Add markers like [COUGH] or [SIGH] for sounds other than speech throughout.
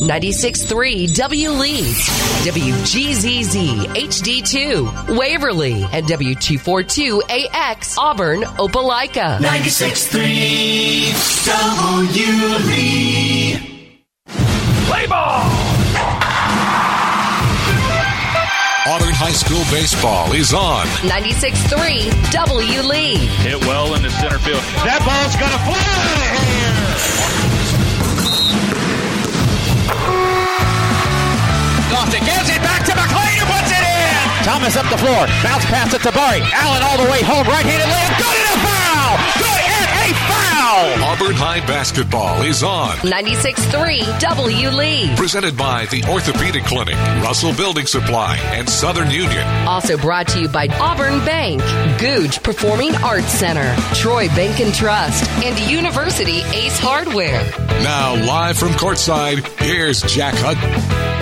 96.3 W Lee, WGZZ HD2 Waverly, and W242AX Auburn Opelika. 96.3 W Lee. Play ball! Auburn High School baseball is on. 96.3 W Lee. Hit well in the center field. That ball's going to fly out of here! Lofton gives it back to McLean who puts it in. Thomas up the floor. Bounce pass it to Barry. Allen all the way home. Right-handed layup. Good and a foul. Good and a foul. Auburn High basketball is on. 96.3 W Lee. Presented by the Orthopedic Clinic, Russell Building Supply, and Southern Union. Also brought to you by Auburn Bank, Gogue Performing Arts Center, Troy Bank and Trust, and University Ace Hardware. Now, live from courtside, here's Jack Hudson.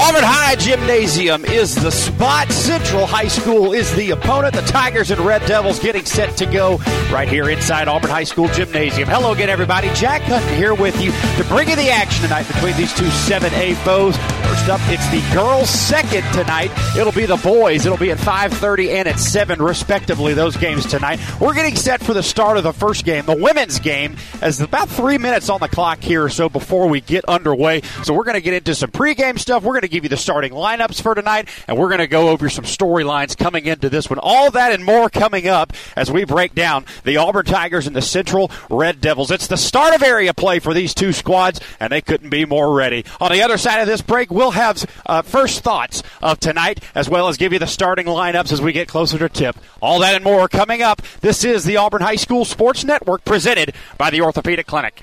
Auburn High Gymnasium is the spot. Central High School is the opponent. The Tigers and Red Devils getting set to go right here inside Auburn High School Gymnasium. Hello again, everybody. Jack Hutton here with you to bring you the action tonight between these two 7A foes. First up, it's the girls' second tonight. It'll be the boys. It'll be at 5:30 and at 7, respectively. Those games tonight. We're getting set for the start of the first game, the women's game, as about three minutes on the clock here or so before we get underway. So we're going to get into some pregame stuff. We're going to give you the starting lineups for tonight, and we're going to go over some storylines coming into this one. All that and more coming up as we break down the Auburn Tigers and the Central Red Devils. It's the start of area play for these two squads, and they couldn't be more ready. On the other side of this break, we'll have uh, first thoughts of tonight, as well as give you the starting lineups as we get closer to tip. All that and more coming up. This is the Auburn High School Sports Network presented by the Orthopedic Clinic.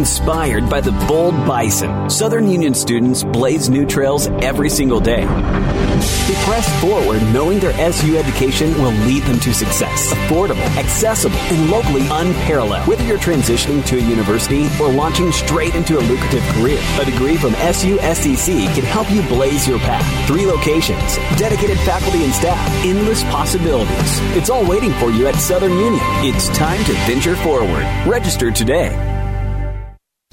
Inspired by the bold bison, Southern Union students blaze new trails every single day. They press forward knowing their SU education will lead them to success. Affordable, accessible, and locally unparalleled. Whether you're transitioning to a university or launching straight into a lucrative career, a degree from SU SCC can help you blaze your path. Three locations, dedicated faculty and staff, endless possibilities. It's all waiting for you at Southern Union. It's time to venture forward. Register today.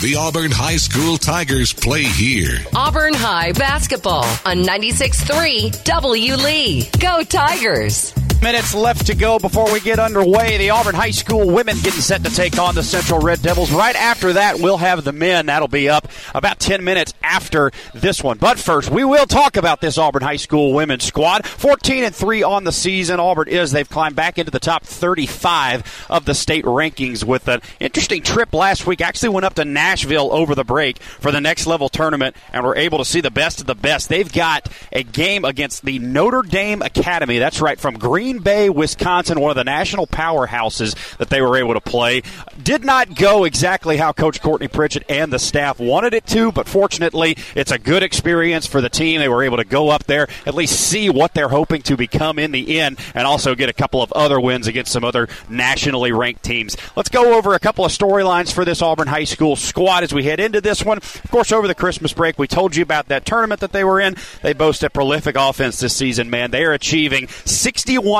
The Auburn High School Tigers play here. Auburn High basketball on 96.3 W Lee. Go Tigers! Minutes left to go before we get underway. The Auburn High School women getting set to take on the Central Red Devils. Right after that, we'll have the men. That'll be up about 10 minutes after this one. But first, we will talk about this Auburn High School women's squad. 14 and 3 on the season. Auburn is. They've climbed back into the top 35 of the state rankings with an interesting trip last week. Actually went up to Nashville over the break for the next level tournament and were able to see the best of the best. They've got a game against the Notre Dame Academy. That's right, from Green Green Bay, Wisconsin, one of the national powerhouses that they were able to play. Did not go exactly how Coach Courtney Pritchett and the staff wanted it to, but fortunately, it's a good experience for the team. They were able to go up there, at least see what they're hoping to become in the end, and also get a couple of other wins against some other nationally ranked teams. Let's go over a couple of storylines for this Auburn High School squad as we head into this one. Of course, over the Christmas break, we told you about that tournament that they were in. They boast a prolific offense this season, man. They are achieving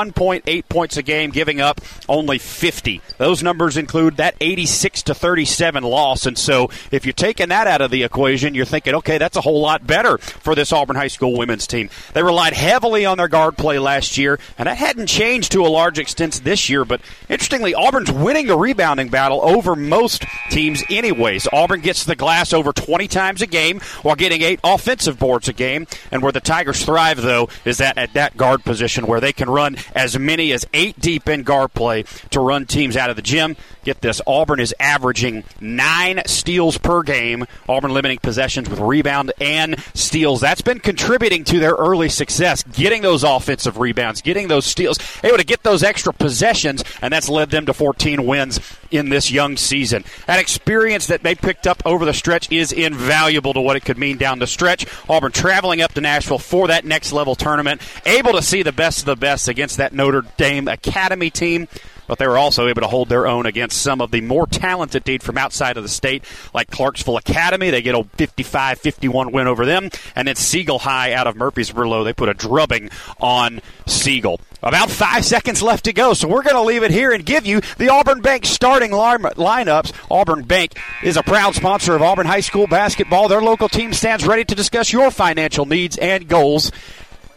61.8 points a game, giving up only 50. Those numbers include that 86 to 37 loss. And so if you're taking that out of the equation, you're thinking, okay, that's a whole lot better for this Auburn High School women's team. They relied heavily on their guard play last year, and that hadn't changed to a large extent this year. But interestingly, Auburn's winning the rebounding battle over most teams, anyways. Auburn gets the glass over 20 times a game while getting eight offensive boards a game. And where the Tigers thrive, though, is that at that guard position where they can run as many as eight deep in guard play to run teams out of the gym. Get this Auburn is averaging nine steals per game. Auburn limiting possessions with rebound and steals. That's been contributing to their early success, getting those offensive rebounds, getting those steals, able to get those extra possessions, and that's led them to 14 wins in this young season. That experience that they picked up over the stretch is invaluable to what it could mean down the stretch. Auburn traveling up to Nashville for that next level tournament, able to see the best of the best against that Notre Dame Academy team but they were also able to hold their own against some of the more talented teams from outside of the state, like Clarksville Academy. They get a 55 51 win over them. And then Siegel High out of Murfreesboro, they put a drubbing on Siegel. About five seconds left to go, so we're going to leave it here and give you the Auburn Bank starting line- lineups. Auburn Bank is a proud sponsor of Auburn High School basketball. Their local team stands ready to discuss your financial needs and goals.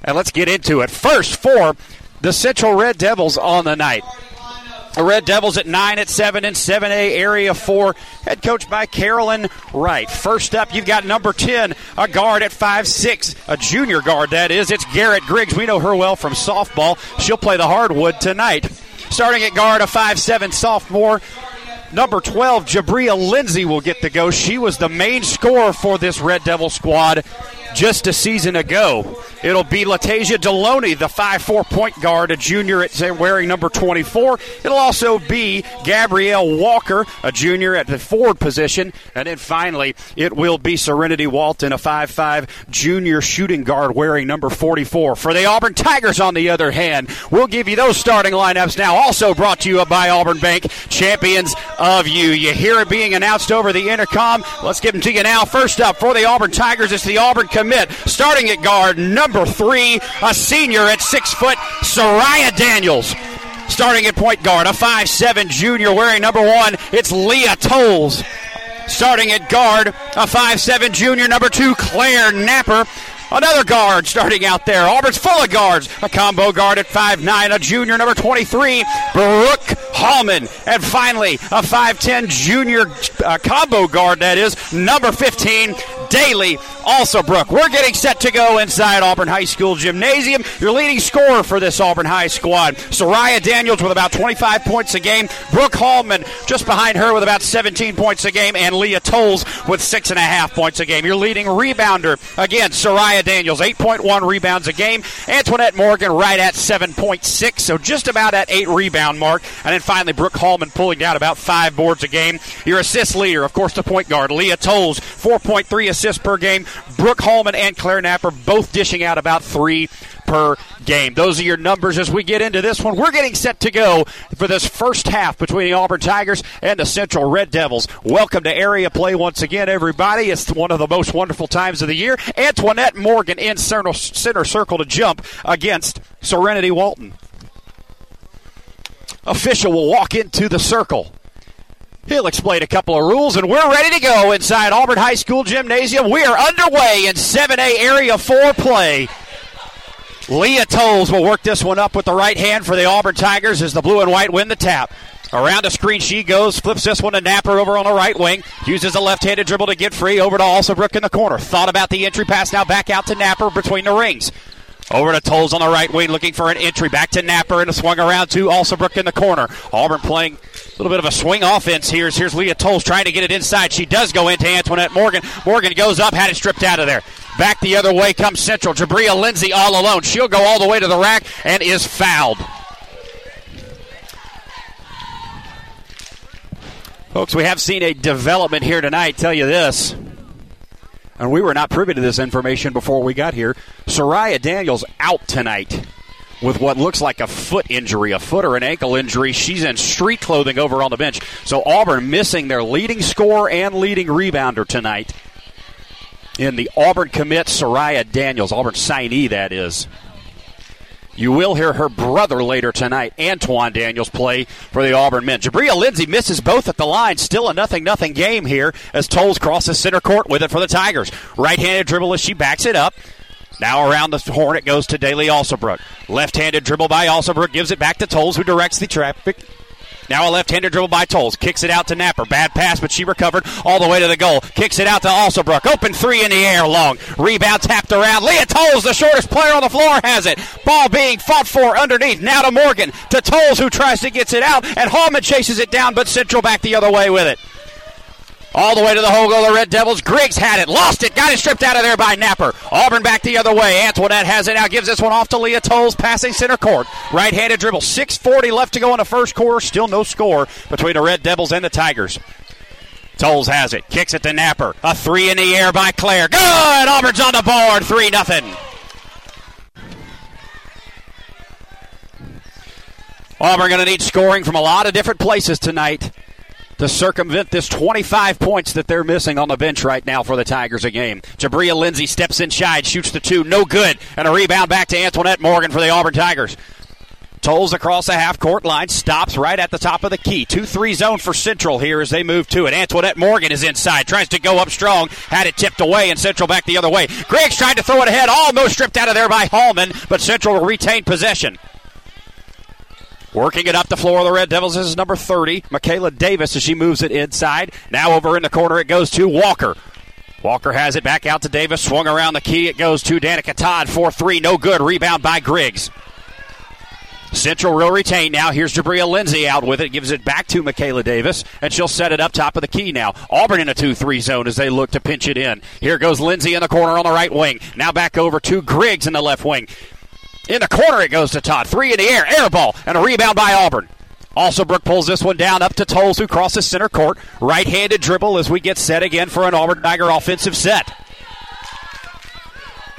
And let's get into it. First, for the Central Red Devils on the night. The Red Devils at 9 at 7 and 7A Area 4, head coached by Carolyn Wright. First up, you've got number 10, a guard at 5'6, a junior guard, that is. It's Garrett Griggs. We know her well from softball. She'll play the hardwood tonight. Starting at guard, a 5'7 sophomore. Number 12, Jabria Lindsay will get the go. She was the main scorer for this Red Devil squad just a season ago. It'll be Latasia Deloney, the 5'4 point guard, a junior at wearing number 24. It'll also be Gabrielle Walker, a junior at the forward position. And then finally, it will be Serenity Walton, a 5'5 junior shooting guard wearing number 44. For the Auburn Tigers, on the other hand, we'll give you those starting lineups now. Also brought to you by Auburn Bank, champions of you. You hear it being announced over the intercom. Let's give them to you now. First up, for the Auburn Tigers, it's the Auburn commit. Starting at guard, number three, a senior at six foot, Soraya Daniels. Starting at point guard, a five-seven junior wearing number one, it's Leah Tolles. Starting at guard, a five-seven junior, number two, Claire Napper. Another guard starting out there. Auburn's full of guards. A combo guard at 5'9, a junior, number 23, Brooke Hallman. And finally, a 5'10 junior uh, combo guard, that is, number 15, Daly, Alsobrook. We're getting set to go inside Auburn High School Gymnasium. Your leading scorer for this Auburn High squad, Soraya Daniels with about 25 points a game. Brooke Hallman just behind her with about 17 points a game. And Leah Tolles with six and a half points a game. Your leading rebounder, again, Soraya Daniels, 8.1 rebounds a game. Antoinette Morgan right at 7.6, so just about at eight rebound mark. And then finally, Brooke Hallman pulling down about five boards a game. Your assist leader, of course, the point guard, Leah Tolles, 4.3 assists per game. Brooke Hallman and Claire Napper both dishing out about three per game. Those are your numbers as we get into this one. We're getting set to go for this first half between the Auburn Tigers and the Central Red Devils. Welcome to area play once again, everybody. It's one of the most wonderful times of the year. Antoinette Morgan in center, center circle to jump against Serenity Walton. Official will walk into the circle. He'll explain a couple of rules, and we're ready to go inside Auburn High School Gymnasium. We are underway in 7A Area 4 play. Leah Tolles will work this one up with the right hand for the Auburn Tigers as the blue and white win the tap. Around the screen she goes, flips this one to Napper over on the right wing, uses a left-handed dribble to get free over to Alsobrook in the corner. Thought about the entry pass, now back out to Napper between the rings. Over to Tolles on the right wing, looking for an entry. Back to Napper and a swung around to Alsobrook in the corner. Auburn playing a little bit of a swing offense here. Here's Leah Tolles trying to get it inside. She does go into Antoinette Morgan. Morgan goes up, had it stripped out of there. Back the other way comes Central. Jabria Lindsay all alone. She'll go all the way to the rack and is fouled. Folks, we have seen a development here tonight. Tell you this. And we were not privy to this information before we got here. Soraya Daniels out tonight with what looks like a foot injury, a foot or an ankle injury. She's in street clothing over on the bench. So Auburn missing their leading scorer and leading rebounder tonight. In the Auburn commit, Soraya Daniels, Auburn signee, that is. You will hear her brother later tonight, Antoine Daniels, play for the Auburn men. Jabria Lindsay misses both at the line. Still a nothing nothing game here as Tolles crosses center court with it for the Tigers. Right handed dribble as she backs it up. Now around the horn it goes to Daly Alsobrook. Left handed dribble by Alsobrook gives it back to Tolles who directs the traffic now a left-hander dribble by Tolles. Kicks it out to Napper. Bad pass, but she recovered all the way to the goal. Kicks it out to Alsobrook. Open three in the air, long. Rebound tapped around. Leah Tolles, the shortest player on the floor, has it. Ball being fought for underneath. Now to Morgan. To Tolles, who tries to get it out. And Hallman chases it down, but Central back the other way with it. All the way to the hole go the Red Devils. Griggs had it, lost it, got it stripped out of there by Napper. Auburn back the other way. Antoinette has it now, gives this one off to Leah Tolles, passing center court. Right handed dribble. 6.40 left to go in the first quarter. Still no score between the Red Devils and the Tigers. Tolles has it, kicks it to Napper. A three in the air by Claire. Good! Auburn's on the board, 3 nothing. Auburn going to need scoring from a lot of different places tonight to circumvent this 25 points that they're missing on the bench right now for the Tigers a game. Jabria Lindsay steps inside, shoots the two, no good, and a rebound back to Antoinette Morgan for the Auburn Tigers. Tolles across the half court line, stops right at the top of the key. 2 3 zone for Central here as they move to it. Antoinette Morgan is inside, tries to go up strong, had it tipped away, and Central back the other way. Griggs tried to throw it ahead, almost stripped out of there by Hallman, but Central will retain possession. Working it up the floor of the Red Devils. This is number 30, Michaela Davis, as she moves it inside. Now over in the corner it goes to Walker. Walker has it back out to Davis. Swung around the key. It goes to Danica Todd. 4 3. No good. Rebound by Griggs. Central will retain now. Here's Jabria Lindsay out with it. Gives it back to Michaela Davis, and she'll set it up top of the key now. Auburn in a 2 3 zone as they look to pinch it in. Here goes Lindsay in the corner on the right wing. Now back over to Griggs in the left wing. In the corner it goes to Todd. Three in the air. Air ball. And a rebound by Auburn. Alsobrook pulls this one down up to Tolles, who crosses center court. Right handed dribble as we get set again for an Auburn Tiger offensive set.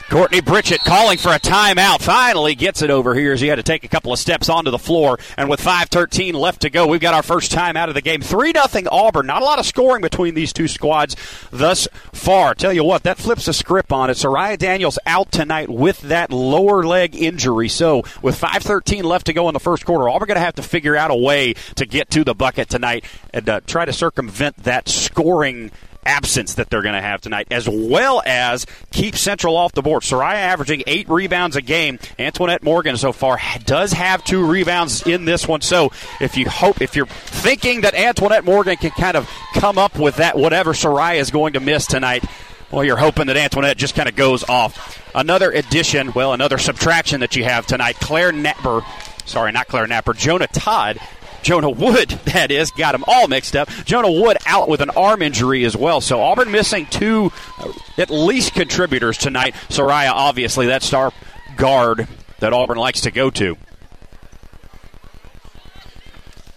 Courtney Pritchett calling for a timeout. Finally gets it over here as he had to take a couple of steps onto the floor. And with 5.13 left to go, we've got our first time out of the game. 3 0 Auburn. Not a lot of scoring between these two squads thus far. Tell you what, that flips the script on it. Soraya Daniels out tonight with that lower leg injury. So with 5.13 left to go in the first quarter, Auburn going to have to figure out a way to get to the bucket tonight and uh, try to circumvent that scoring absence that they're going to have tonight, as well as keep Central off the board. Soraya averaging eight rebounds a game. Antoinette Morgan so far does have two rebounds in this one. So if you hope, if you're thinking that Antoinette Morgan can kind of come up with that, whatever Soraya is going to miss tonight, well, you're hoping that Antoinette just kind of goes off. Another addition, well, another subtraction that you have tonight. Claire Napper, sorry, not Claire Napper, Jonah Todd Jonah Wood, [LAUGHS] that is, got them all mixed up. Jonah Wood out with an arm injury as well. So Auburn missing two uh, at least contributors tonight. Soraya, obviously, that star guard that Auburn likes to go to.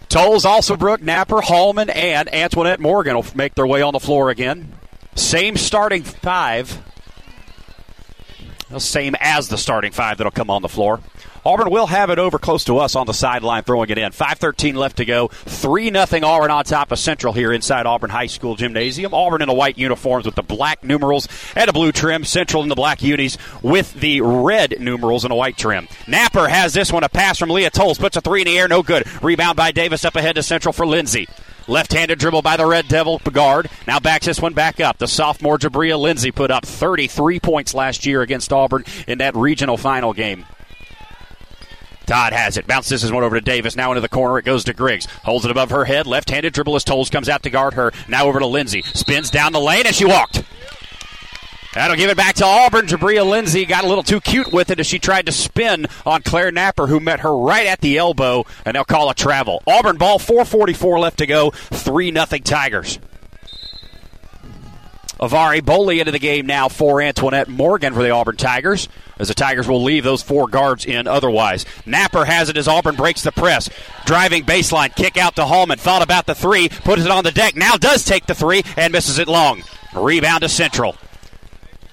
Tolles, Alsobrook, Napper, Hallman, and Antoinette Morgan will make their way on the floor again. Same starting five. Same as the starting five that'll come on the floor. Auburn will have it over close to us on the sideline, throwing it in. 5.13 left to go. 3 nothing Auburn on top of Central here inside Auburn High School Gymnasium. Auburn in the white uniforms with the black numerals and a blue trim. Central in the black unis with the red numerals and a white trim. Napper has this one. A pass from Leah Tolles. Puts a three in the air. No good. Rebound by Davis up ahead to Central for Lindsay. Left handed dribble by the Red Devil guard. Now backs this one back up. The sophomore Jabria Lindsay put up 33 points last year against Auburn in that regional final game. Todd has it. Bounces this one over to Davis. Now into the corner. It goes to Griggs. Holds it above her head. Left handed dribble as Tolles comes out to guard her. Now over to Lindsay. Spins down the lane and she walked. That'll give it back to Auburn. Jabria Lindsay got a little too cute with it as she tried to spin on Claire Napper, who met her right at the elbow, and they'll call a travel. Auburn ball, 4.44 left to go, 3 0 Tigers. Avari Boley into the game now for Antoinette Morgan for the Auburn Tigers, as the Tigers will leave those four guards in otherwise. Napper has it as Auburn breaks the press. Driving baseline, kick out to Hallman. Thought about the three, puts it on the deck. Now does take the three and misses it long. Rebound to Central.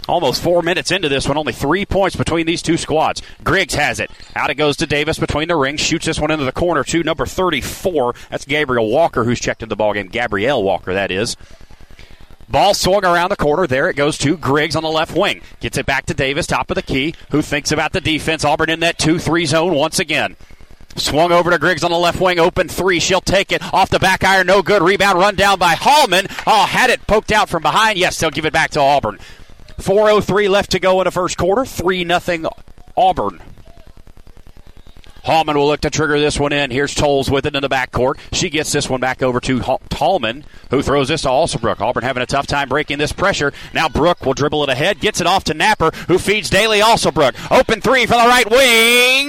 Almost four minutes into this one, only three points between these two squads. Griggs has it. Out it goes to Davis between the rings. Shoots this one into the corner to number 34. That's Gabriel Walker, who's checked in the ballgame. Gabrielle Walker, that is. Ball swung around the corner. There it goes to Griggs on the left wing. Gets it back to Davis, top of the key, who thinks about the defense. Auburn in that 2 3 zone once again. Swung over to Griggs on the left wing, open three. She'll take it off the back iron, no good. Rebound run down by Hallman. Oh, had it poked out from behind. Yes, they'll give it back to Auburn. 4.03 left to go in the first quarter. 3 0 Auburn. Hallman will look to trigger this one in. Here's Tolles with it in the backcourt. She gets this one back over to Tallman, who throws this to Alsobrook. Auburn having a tough time breaking this pressure. Now Brook will dribble it ahead, gets it off to Napper, who feeds Daly Alsobrook. Open three for the right wing.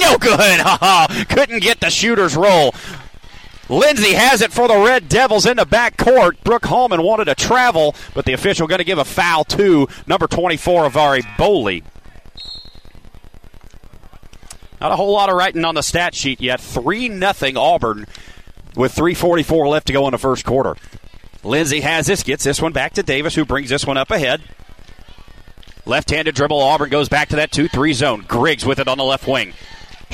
No good. [LAUGHS] Ha ha. Couldn't get the shooter's roll. Lindsay has it for the Red Devils in the backcourt. Brooke Hallman wanted to travel, but the official going to give a foul to number 24, Avari Boley. Not a whole lot of writing on the stat sheet yet. 3 nothing Auburn with 3.44 left to go in the first quarter. Lindsay has this, gets this one back to Davis, who brings this one up ahead. Left handed dribble. Auburn goes back to that 2 3 zone. Griggs with it on the left wing.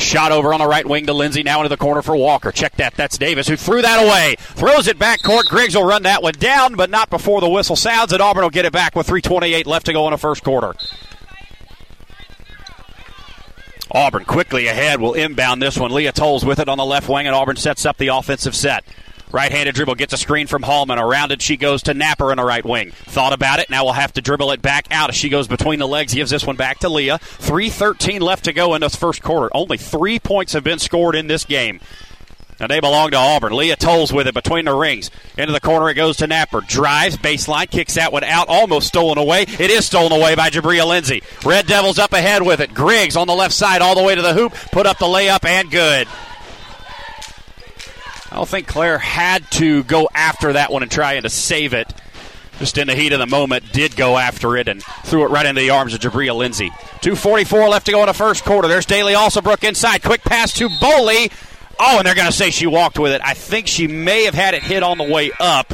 Shot over on the right wing to Lindsay, now into the corner for Walker. Check that. That's Davis who threw that away. Throws it back court. Griggs will run that one down, but not before the whistle sounds, and Auburn will get it back with 3.28 left to go in the first quarter. Auburn quickly ahead will inbound this one. Leah Tolles with it on the left wing, and Auburn sets up the offensive set. Right handed dribble gets a screen from Hallman. Around it, she goes to Napper in the right wing. Thought about it. Now we'll have to dribble it back out as she goes between the legs. Gives this one back to Leah. 3.13 left to go in this first quarter. Only three points have been scored in this game. Now they belong to Auburn. Leah Tolles with it between the rings. Into the corner it goes to Napper. Drives, baseline, kicks that one out. Almost stolen away. It is stolen away by Jabria Lindsay. Red Devils up ahead with it. Griggs on the left side all the way to the hoop. Put up the layup and good. I don't think Claire had to go after that one and trying to save it. Just in the heat of the moment, did go after it and threw it right into the arms of Jabria Lindsay. 2.44 left to go in the first quarter. There's Daly Alsobrook inside. Quick pass to Boley. Oh, and they're going to say she walked with it. I think she may have had it hit on the way up.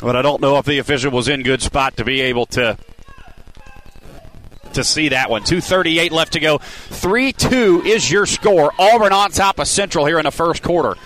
But I don't know if the official was in good spot to be able to to see that one. 2.38 left to go. 3 2 is your score. Auburn on top of Central here in the first quarter.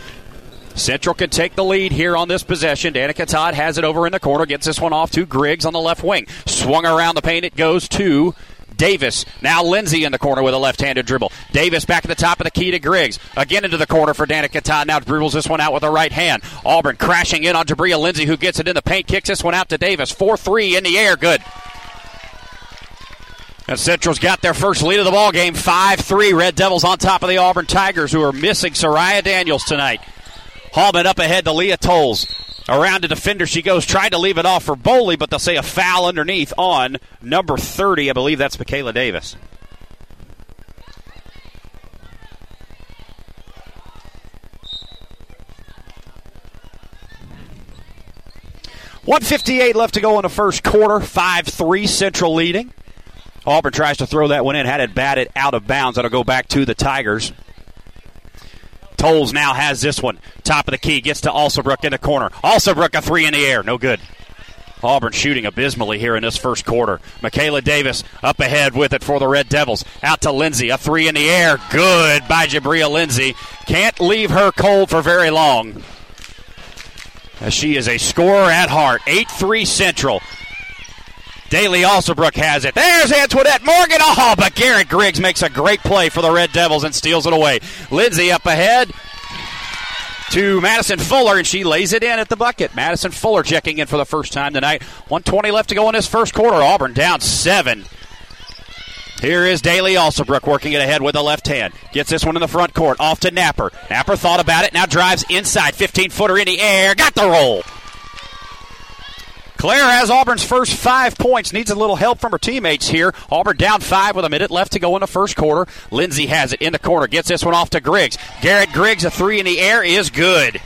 Central can take the lead here on this possession. Danica Todd has it over in the corner, gets this one off to Griggs on the left wing. Swung around the paint, it goes to Davis. Now Lindsay in the corner with a left-handed dribble. Davis back at the top of the key to Griggs. Again into the corner for Danica Todd. Now dribbles this one out with the right hand. Auburn crashing in on Jabria Lindsay, who gets it in the paint, kicks this one out to Davis. 4-3 in the air. Good. And Central's got their first lead of the ball game, 5-3. Red Devils on top of the Auburn Tigers, who are missing Soraya Daniels tonight. Hallman up ahead to Leah Tolles. Around the defender she goes, tried to leave it off for Boley, but they'll say a foul underneath on number 30. I believe that's Michaela Davis. One fifty-eight left to go in the first quarter. Five three Central leading. Auburn tries to throw that one in, had it batted out of bounds. That'll go back to the Tigers. Tolles now has this one. Top of the key. Gets to Alsobrook in the corner. Alsobrook a three in the air. No good. Auburn shooting abysmally here in this first quarter. Michaela Davis up ahead with it for the Red Devils. Out to Lindsay. A three in the air. Good by Jabria Lindsay. Can't leave her cold for very long. As she is a scorer at heart. 8 3 Central. Daly Alsobrook has it. There's Antoinette Morgan. Oh, but Garrett Griggs makes a great play for the Red Devils and steals it away. Lindsay up ahead to Madison Fuller, and she lays it in at the bucket. Madison Fuller checking in for the first time tonight. 120 left to go in this first quarter. Auburn down seven. Here is Daly Alsobrook working it ahead with the left hand. Gets this one in the front court. Off to Napper. Napper thought about it. Now drives inside. 15 footer in the air. Got the roll. Claire has Auburn's first five points. Needs a little help from her teammates here. Auburn down five with a minute left to go in the first quarter. Lindsay has it in the corner. Gets this one off to Griggs. Garrett Griggs, a three in the air is good.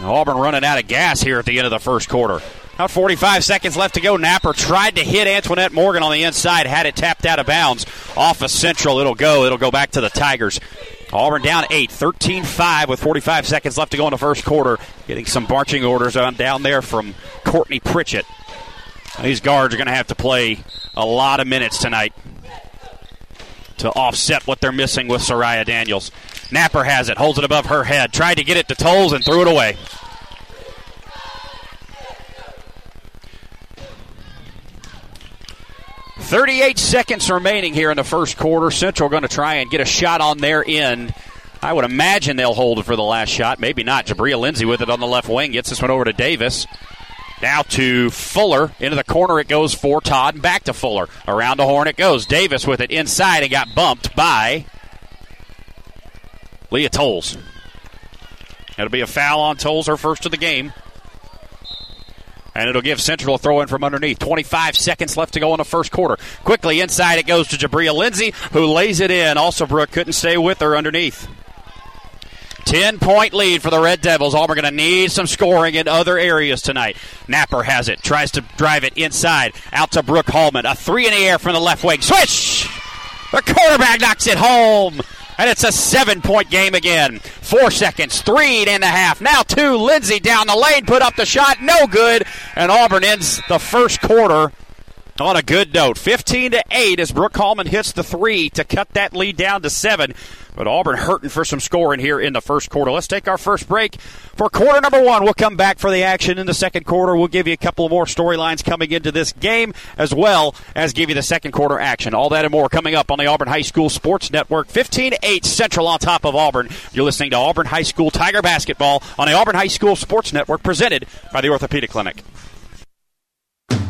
Auburn running out of gas here at the end of the first quarter. About 45 seconds left to go. Napper tried to hit Antoinette Morgan on the inside, had it tapped out of bounds off of Central. It'll go. It'll go back to the Tigers. Auburn down 8, 13 5 with 45 seconds left to go in the first quarter. Getting some marching orders on down there from Courtney Pritchett. These guards are going to have to play a lot of minutes tonight to offset what they're missing with Soraya Daniels. Napper has it, holds it above her head, tried to get it to Tolles and threw it away. 38 seconds remaining here in the first quarter. Central going to try and get a shot on their end. I would imagine they'll hold it for the last shot. Maybe not. Jabria Lindsay with it on the left wing. Gets this one over to Davis. Now to Fuller. Into the corner it goes for Todd. And back to Fuller. Around the horn it goes. Davis with it inside and got bumped by Leah Tolles. It'll be a foul on Tolles, her first of the game. And it'll give Central a throw in from underneath. 25 seconds left to go in the first quarter. Quickly inside it goes to Jabria Lindsay, who lays it in. Alsobrook couldn't stay with her underneath. 10 point lead for the Red Devils. Auburn going to need some scoring in other areas tonight. Napper has it, tries to drive it inside, out to Brooke Hallman. A three in the air from the left wing. Switch! The quarterback knocks it home. And it's a seven point game again. Four seconds, three and a half. Now two. Lindsay down the lane, put up the shot, no good. And Auburn ends the first quarter on a good note. 15 to 8 as Brooke Hallman hits the three to cut that lead down to seven. But Auburn hurting for some scoring here in the first quarter. Let's take our first break for quarter number one. We'll come back for the action in the second quarter. We'll give you a couple more storylines coming into this game, as well as give you the second quarter action. All that and more coming up on the Auburn High School Sports Network. 15 8 Central on top of Auburn. You're listening to Auburn High School Tiger Basketball on the Auburn High School Sports Network, presented by the Orthopedic Clinic.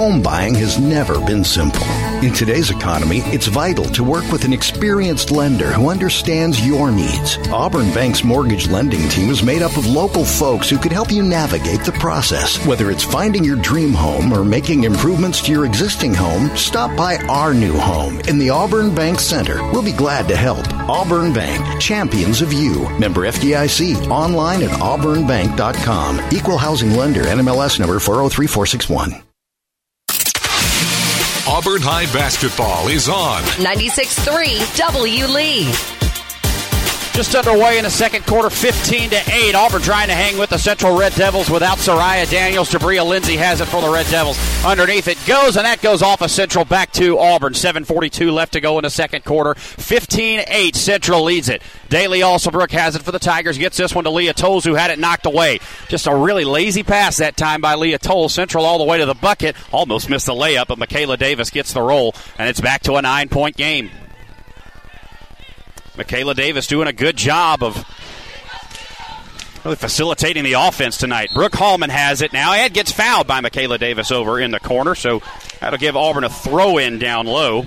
Home buying has never been simple. In today's economy, it's vital to work with an experienced lender who understands your needs. Auburn Bank's mortgage lending team is made up of local folks who can help you navigate the process. Whether it's finding your dream home or making improvements to your existing home, stop by our new home in the Auburn Bank Center. We'll be glad to help. Auburn Bank, champions of you. Member FDIC, online at auburnbank.com. Equal housing lender, NMLS number 403461. Auburn High basketball is on. 96.3 W. Lee. Just underway in the second quarter, 15 to 8. Auburn trying to hang with the Central Red Devils without Soraya Daniels. Jabria Lindsay has it for the Red Devils. Underneath it goes, and that goes off of Central back to Auburn. 7.42 left to go in the second quarter. 15 8. Central leads it. Daly Alsobrook has it for the Tigers. Gets this one to Leah Tolles, who had it knocked away. Just a really lazy pass that time by Leah Tolles. Central all the way to the bucket. Almost missed the layup, but Michaela Davis gets the roll, and it's back to a nine point game. Michaela Davis doing a good job of really facilitating the offense tonight. Brooke Hallman has it now. Ed gets fouled by Michaela Davis over in the corner, so that'll give Auburn a throw in down low.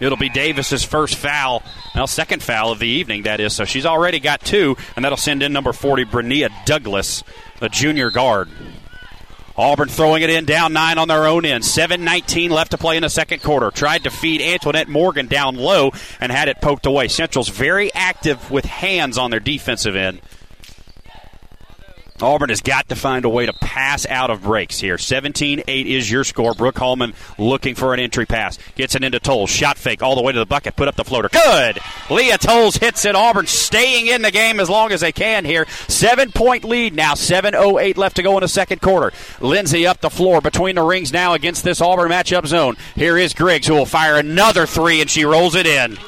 It'll be Davis's first foul, now second foul of the evening, that is. So she's already got two, and that'll send in number 40, Brenia Douglas, the junior guard. Auburn throwing it in down nine on their own end. 7.19 left to play in the second quarter. Tried to feed Antoinette Morgan down low and had it poked away. Central's very active with hands on their defensive end. Auburn has got to find a way to pass out of breaks here. 17 8 is your score. Brooke Hallman looking for an entry pass. Gets it into Tolles. Shot fake all the way to the bucket. Put up the floater. Good! Leah Tolles hits it. Auburn staying in the game as long as they can here. Seven point lead now. 7.08 left to go in the second quarter. Lindsay up the floor between the rings now against this Auburn matchup zone. Here is Griggs who will fire another three and she rolls it in.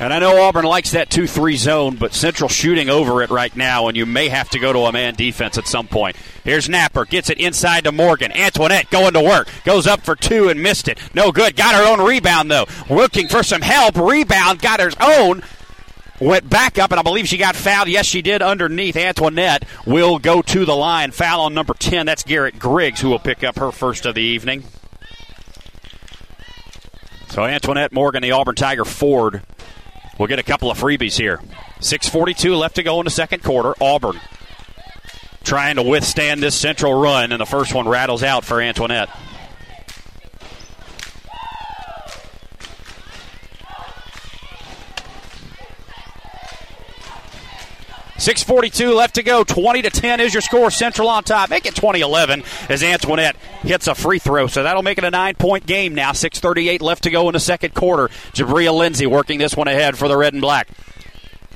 And I know Auburn likes that 2 3 zone, but Central shooting over it right now, and you may have to go to a man defense at some point. Here's Napper, gets it inside to Morgan. Antoinette going to work, goes up for two and missed it. No good. Got her own rebound, though. Looking for some help. Rebound, got her own. went back up, and I believe she got fouled. Yes, she did underneath. Antoinette will go to the line. Foul on number 10. That's Garrett Griggs, who will pick up her first of the evening. So Antoinette Morgan, the Auburn Tiger Ford, will get a couple of freebies here. 6.42 left to go in the second quarter. Auburn trying to withstand this central run, and the first one rattles out for Antoinette. 6.42 left to go. 20 to 10 is your score. Central on top. Make it 2011 as Antoinette hits a free throw. So that'll make it a nine point game now. 6.38 left to go in the second quarter. Jabria Lindsay working this one ahead for the red and black.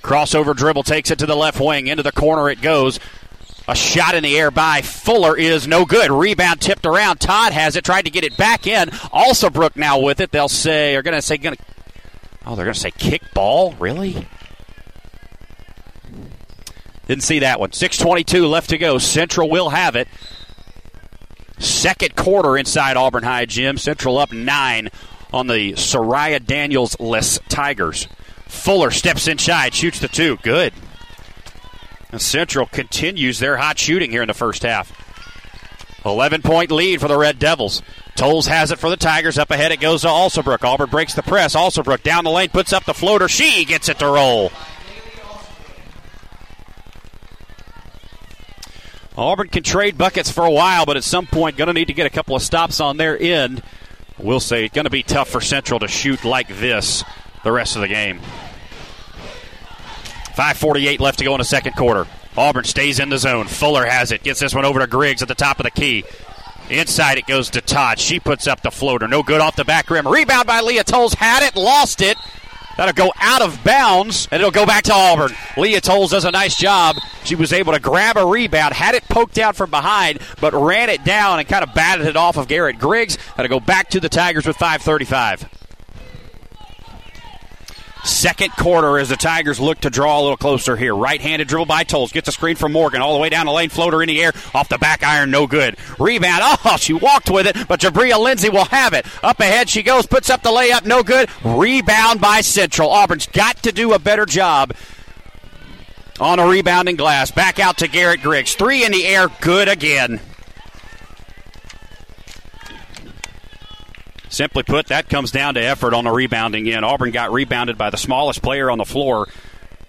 Crossover dribble takes it to the left wing. Into the corner it goes. A shot in the air by Fuller is no good. Rebound tipped around. Todd has it. Tried to get it back in. Alsobrook now with it. They'll say, are going to say, going to. Oh, they're going to say kick ball? Really? Didn't see that one. 6.22 left to go. Central will have it. Second quarter inside Auburn High Gym. Central up nine on the Soraya Daniels less Tigers. Fuller steps inside, shoots the two. Good. And Central continues their hot shooting here in the first half. 11 point lead for the Red Devils. Tolles has it for the Tigers. Up ahead it goes to Alsobrook. Auburn breaks the press. Alsobrook down the lane, puts up the floater. She gets it to roll. Auburn can trade buckets for a while, but at some point, going to need to get a couple of stops on their end. We'll say it's going to be tough for Central to shoot like this the rest of the game. 5.48 left to go in the second quarter. Auburn stays in the zone. Fuller has it. Gets this one over to Griggs at the top of the key. Inside it goes to Todd. She puts up the floater. No good off the back rim. Rebound by Leah Tolles. Had it, lost it. That'll go out of bounds, and it'll go back to Auburn. Leah Tolles does a nice job. She was able to grab a rebound, had it poked out from behind, but ran it down and kind of batted it off of Garrett Griggs. That'll go back to the Tigers with 535. Second quarter as the Tigers look to draw a little closer here. Right handed dribble by Tolles. Gets a screen from Morgan all the way down the lane. Floater in the air. Off the back iron. No good. Rebound. Oh, she walked with it, but Jabria Lindsay will have it. Up ahead she goes. Puts up the layup. No good. Rebound by Central. Auburn's got to do a better job on a rebounding glass. Back out to Garrett Griggs. Three in the air. Good again. Simply put, that comes down to effort on the rebounding end. Auburn got rebounded by the smallest player on the floor,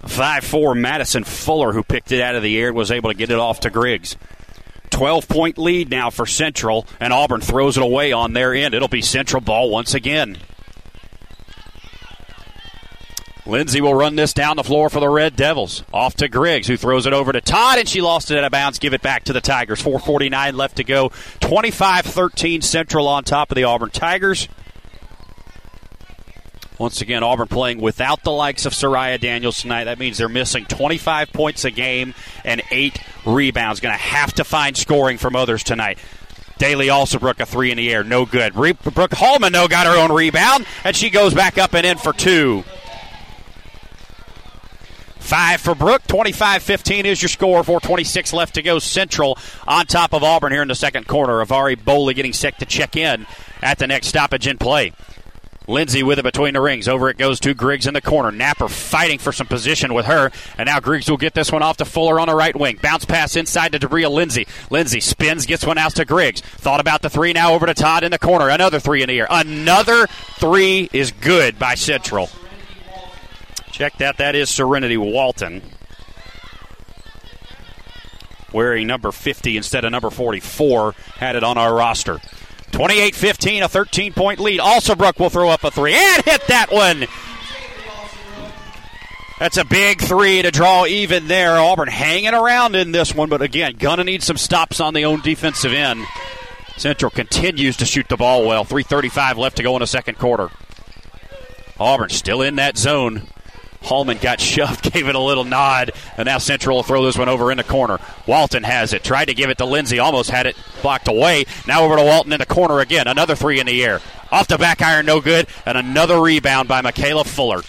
5'4 Madison Fuller, who picked it out of the air and was able to get it off to Griggs. 12 point lead now for Central, and Auburn throws it away on their end. It'll be Central ball once again. Lindsay will run this down the floor for the Red Devils. Off to Griggs, who throws it over to Todd, and she lost it out of bounds. Give it back to the Tigers. 4.49 left to go. 25 13 Central on top of the Auburn Tigers. Once again, Auburn playing without the likes of Soraya Daniels tonight. That means they're missing 25 points a game and eight rebounds. Going to have to find scoring from others tonight. Daly Alsobrook a three in the air. No good. Re- Brooke Hallman, though, got her own rebound, and she goes back up and in for two. Five for Brook. 25 15 is your score. 426 left to go. Central on top of Auburn here in the second quarter. Avari Boley getting set to check in at the next stoppage in play. Lindsay with it between the rings. Over it goes to Griggs in the corner. Napper fighting for some position with her. And now Griggs will get this one off to Fuller on the right wing. Bounce pass inside to Jabria Lindsay. Lindsay spins, gets one out to Griggs. Thought about the three now over to Todd in the corner. Another three in the air. Another three is good by Central. Check that. That is Serenity Walton. Wearing number 50 instead of number 44. Had it on our roster. 28 15, a 13 point lead. Alsobrook will throw up a three and hit that one. That's a big three to draw even there. Auburn hanging around in this one, but again, gonna need some stops on the own defensive end. Central continues to shoot the ball well. 3.35 left to go in the second quarter. Auburn still in that zone. Hallman got shoved, [LAUGHS] gave it a little nod, and now Central will throw this one over in the corner. Walton has it, tried to give it to Lindsay, almost had it blocked away. Now over to Walton in the corner again. Another three in the air. Off the back iron, no good, and another rebound by Michaela Fuller.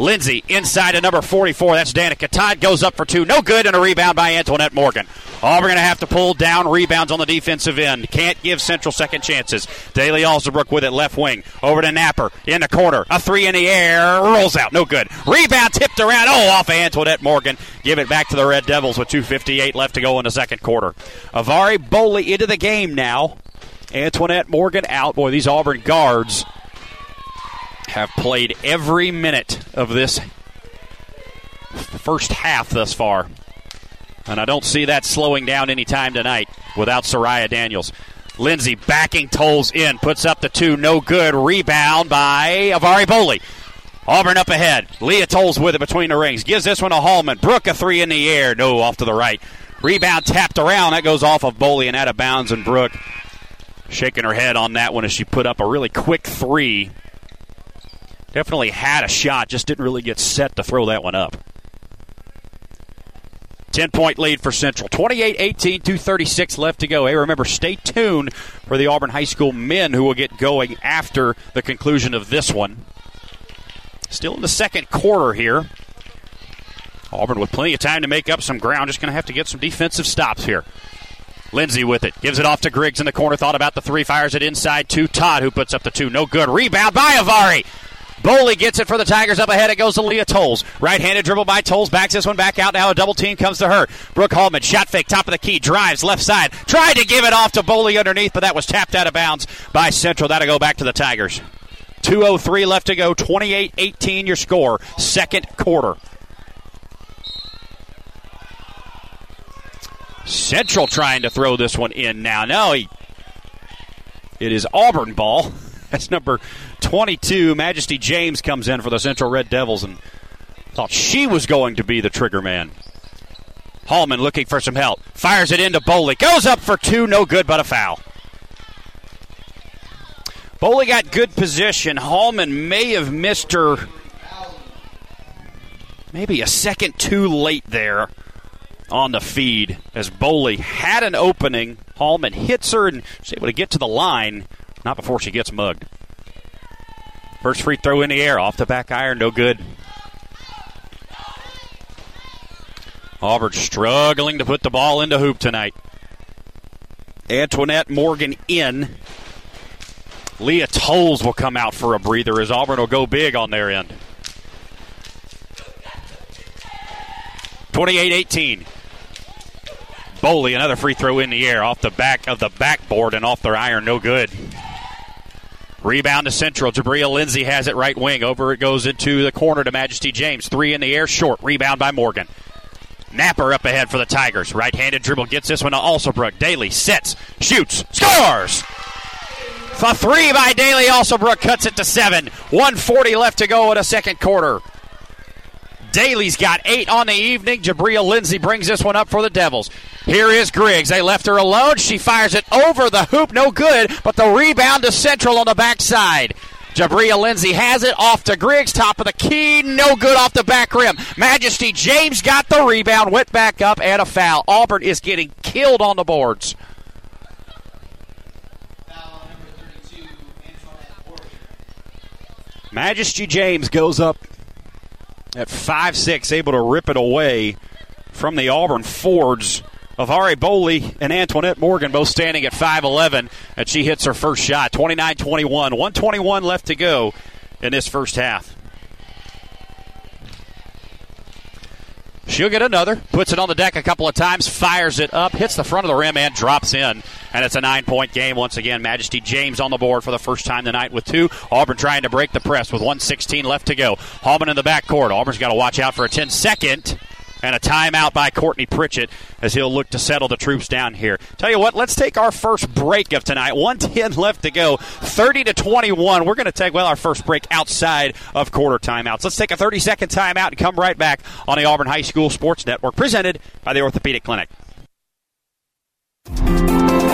Lindsay inside to number 44. That's Danica Todd. Goes up for two. No good, and a rebound by Antoinette Morgan. Auburn going to have to pull down rebounds on the defensive end. Can't give Central second chances. Daly Alsobrook with it left wing. Over to Napper in the corner. A three in the air. Rolls out. No good. Rebound tipped around. Oh, off of Antoinette Morgan. Give it back to the Red Devils with 2.58 left to go in the second quarter. Avari Boley into the game now. Antoinette Morgan out. Boy, these Auburn guards have played every minute of this first half thus far. And I don't see that slowing down any time tonight without Soraya Daniels. Lindsay backing Tolles in, puts up the two, no good. Rebound by Avari Boley. Auburn up ahead. Leah Tolles with it between the rings. Gives this one to Hallman. Brooke a three in the air. No, off to the right. Rebound tapped around. That goes off of Boley and out of bounds. And Brooke shaking her head on that one as she put up a really quick three. Definitely had a shot, just didn't really get set to throw that one up. 10 point lead for Central. 28 18, 236 left to go. Hey, remember, stay tuned for the Auburn High School men who will get going after the conclusion of this one. Still in the second quarter here. Auburn with plenty of time to make up some ground. Just going to have to get some defensive stops here. Lindsay with it. Gives it off to Griggs in the corner. Thought about the three. Fires it inside to Todd, who puts up the two. No good. Rebound by Avari. Boley gets it for the Tigers up ahead. It goes to Leah Tolles. Right handed dribble by Tolles. Backs this one back out. Now a double team comes to her. Brooke Hallman. Shot fake. Top of the key. Drives left side. Tried to give it off to Boley underneath, but that was tapped out of bounds by Central. That'll go back to the Tigers. 2.03 left to go. 28 18 your score. Second quarter. Central trying to throw this one in now. No, he, it is Auburn ball. [LAUGHS] That's number 22. Majesty James comes in for the Central Red Devils and thought she was going to be the trigger man. Hallman looking for some help. Fires it into Boley. Goes up for two. No good, but a foul. Boley got good position. Hallman may have missed her maybe a second too late there on the feed as Boley had an opening. Hallman hits her and she's able to get to the line, not before she gets mugged. First free throw in the air, off the back iron, no good. Auburn struggling to put the ball into hoop tonight. Antoinette Morgan in. Leah Tolles will come out for a breather as Auburn will go big on their end. 28 18. Boley, another free throw in the air off the back of the backboard and off their iron, no good. Rebound to Central. Jabria Lindsay has it right wing. Over it goes into the corner to Majesty James. Three in the air, short. Rebound by Morgan. Napper up ahead for the Tigers. Right handed dribble gets this one to Alsobrook. Daly sets, shoots, scores! A three by Daly. Alsobrook cuts it to seven. 140 left to go in a second quarter. Daly's got eight on the evening. Jabria Lindsay brings this one up for the Devils. Here is Griggs. They left her alone. She fires it over the hoop. No good, but the rebound to Central on the backside. Jabria Lindsay has it off to Griggs, top of the key, no good off the back rim. Majesty James got the rebound, went back up, and a foul. Auburn is getting killed on the boards. Majesty James goes up at 5'6, able to rip it away from the Auburn Fords of Ari Boley and Antoinette Morgan, both standing at 5'11, and she hits her first shot. 29 21. 121 left to go in this first half. She'll get another, puts it on the deck a couple of times, fires it up, hits the front of the rim, and drops in. And it's a nine point game once again. Majesty James on the board for the first time tonight with two. Auburn trying to break the press with 116 left to go. Hallman in the backcourt. Auburn's got to watch out for a 10 second and a timeout by Courtney Pritchett as he'll look to settle the troops down here. Tell you what, let's take our first break of tonight. 110 left to go, 30 to 21. We're going to take, well, our first break outside of quarter timeouts. Let's take a 30 second timeout and come right back on the Auburn High School Sports Network presented by the Orthopedic Clinic.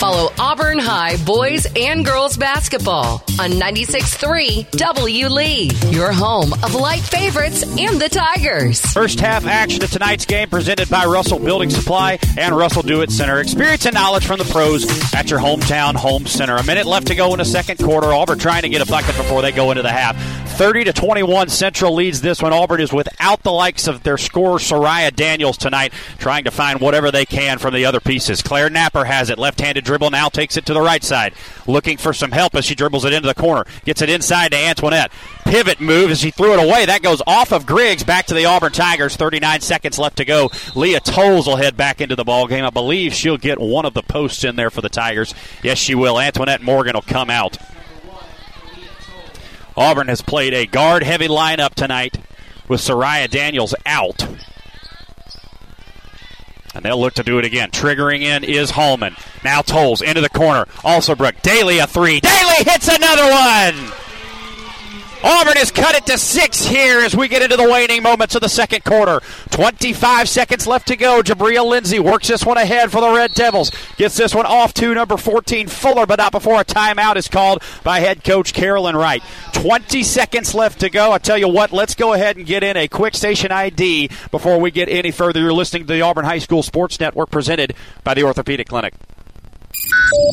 Follow Auburn High boys and girls basketball on 96.3 W Lee, your home of light favorites and the Tigers. First half action of tonight's game presented by Russell Building Supply and Russell Do It Center. Experience and knowledge from the pros at your hometown home center. A minute left to go in the second quarter. Auburn trying to get a bucket before they go into the half. 30 to 21 Central leads this one. Auburn is without the likes of their scorer Soraya Daniels tonight, trying to find whatever they can from the other pieces. Claire Napper has it. Left-handed dribble now takes it to the right side, looking for some help as she dribbles it into the corner. Gets it inside to Antoinette. Pivot move as she threw it away. That goes off of Griggs back to the Auburn Tigers. 39 seconds left to go. Leah Tolles will head back into the ball game. I believe she'll get one of the posts in there for the Tigers. Yes, she will. Antoinette Morgan will come out. Auburn has played a guard heavy lineup tonight with Soraya Daniels out. And they'll look to do it again. Triggering in is Hallman. Now Tolles into the corner. Alsobrook. Daly a three. Daly hits another one! Auburn has cut it to six here as we get into the waning moments of the second quarter. 25 seconds left to go. Jabria Lindsay works this one ahead for the Red Devils. Gets this one off to number 14, Fuller, but not before a timeout is called by head coach Carolyn Wright. 20 seconds left to go. I tell you what, let's go ahead and get in a quick station ID before we get any further. You're listening to the Auburn High School Sports Network presented by the Orthopedic Clinic.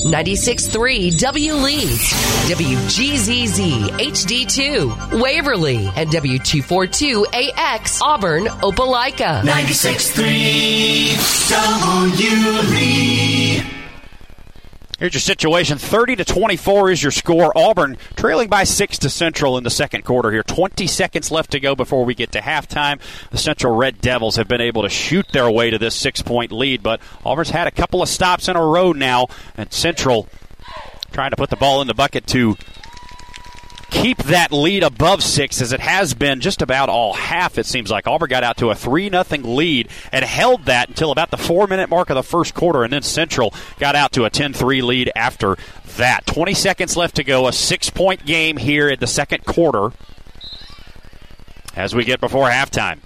96.3 W Leeds, WGZZ HD2, Waverly, and W242AX Auburn, Opelika. 96.3 W Lee. Here's your situation. 30 to 24 is your score. Auburn trailing by 6 to Central in the second quarter here. 20 seconds left to go before we get to halftime. The Central Red Devils have been able to shoot their way to this 6-point lead, but Auburn's had a couple of stops in a row now, and Central trying to put the ball in the bucket to keep that lead above six as it has been just about all half, it seems like. Auburn got out to a 3 0 lead and held that until about the four minute mark of the first quarter, and then Central got out to a 10 3 lead after that. 20 seconds left to go, a six point game here in the second quarter as we get before halftime.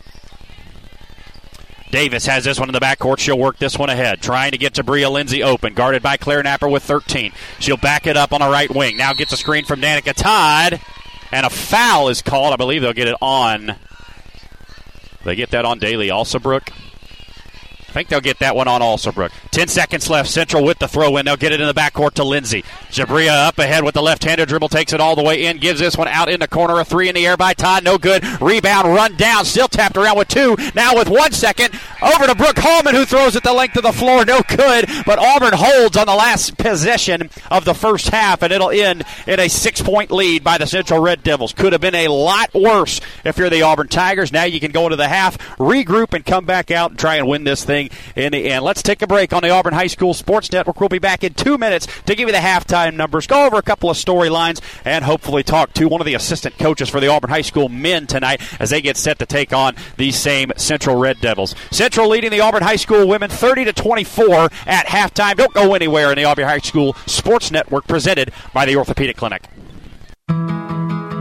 Davis has this one in the backcourt. She'll work this one ahead, trying to get to Bria Lindsay open, guarded by Claire Napper with 13. She'll back it up on the right wing. Now gets a screen from Danica Todd, and a foul is called. I believe they'll get it on. They get that on Daly Alsobrook. I think they'll get that one on Alsobrook. Ten seconds left. Central with the throw in. They'll get it in the backcourt to Lindsay. Jabria up ahead with the left-handed dribble, takes it all the way in, gives this one out in the corner. A three in the air by Todd. No good. Rebound, run down. Still tapped around with two. Now with one second. Over to Brooke Hallman, who throws it the length of the floor. No good. But Auburn holds on the last possession of the first half, and it'll end in a six-point lead by the Central Red Devils. Could have been a lot worse if you're the Auburn Tigers. Now you can go into the half, regroup, and come back out and try and win this thing in the end. Let's take a break on the Auburn High School Sports Network. We'll be back in two minutes to give you the halftime numbers, go over a couple of storylines, and hopefully talk to one of the assistant coaches for the Auburn High School men tonight as they get set to take on these same Central Red Devils. Central leading the Auburn High School women 30 to 24 at halftime. Don't go anywhere in the Auburn High School Sports Network presented by the Orthopedic Clinic.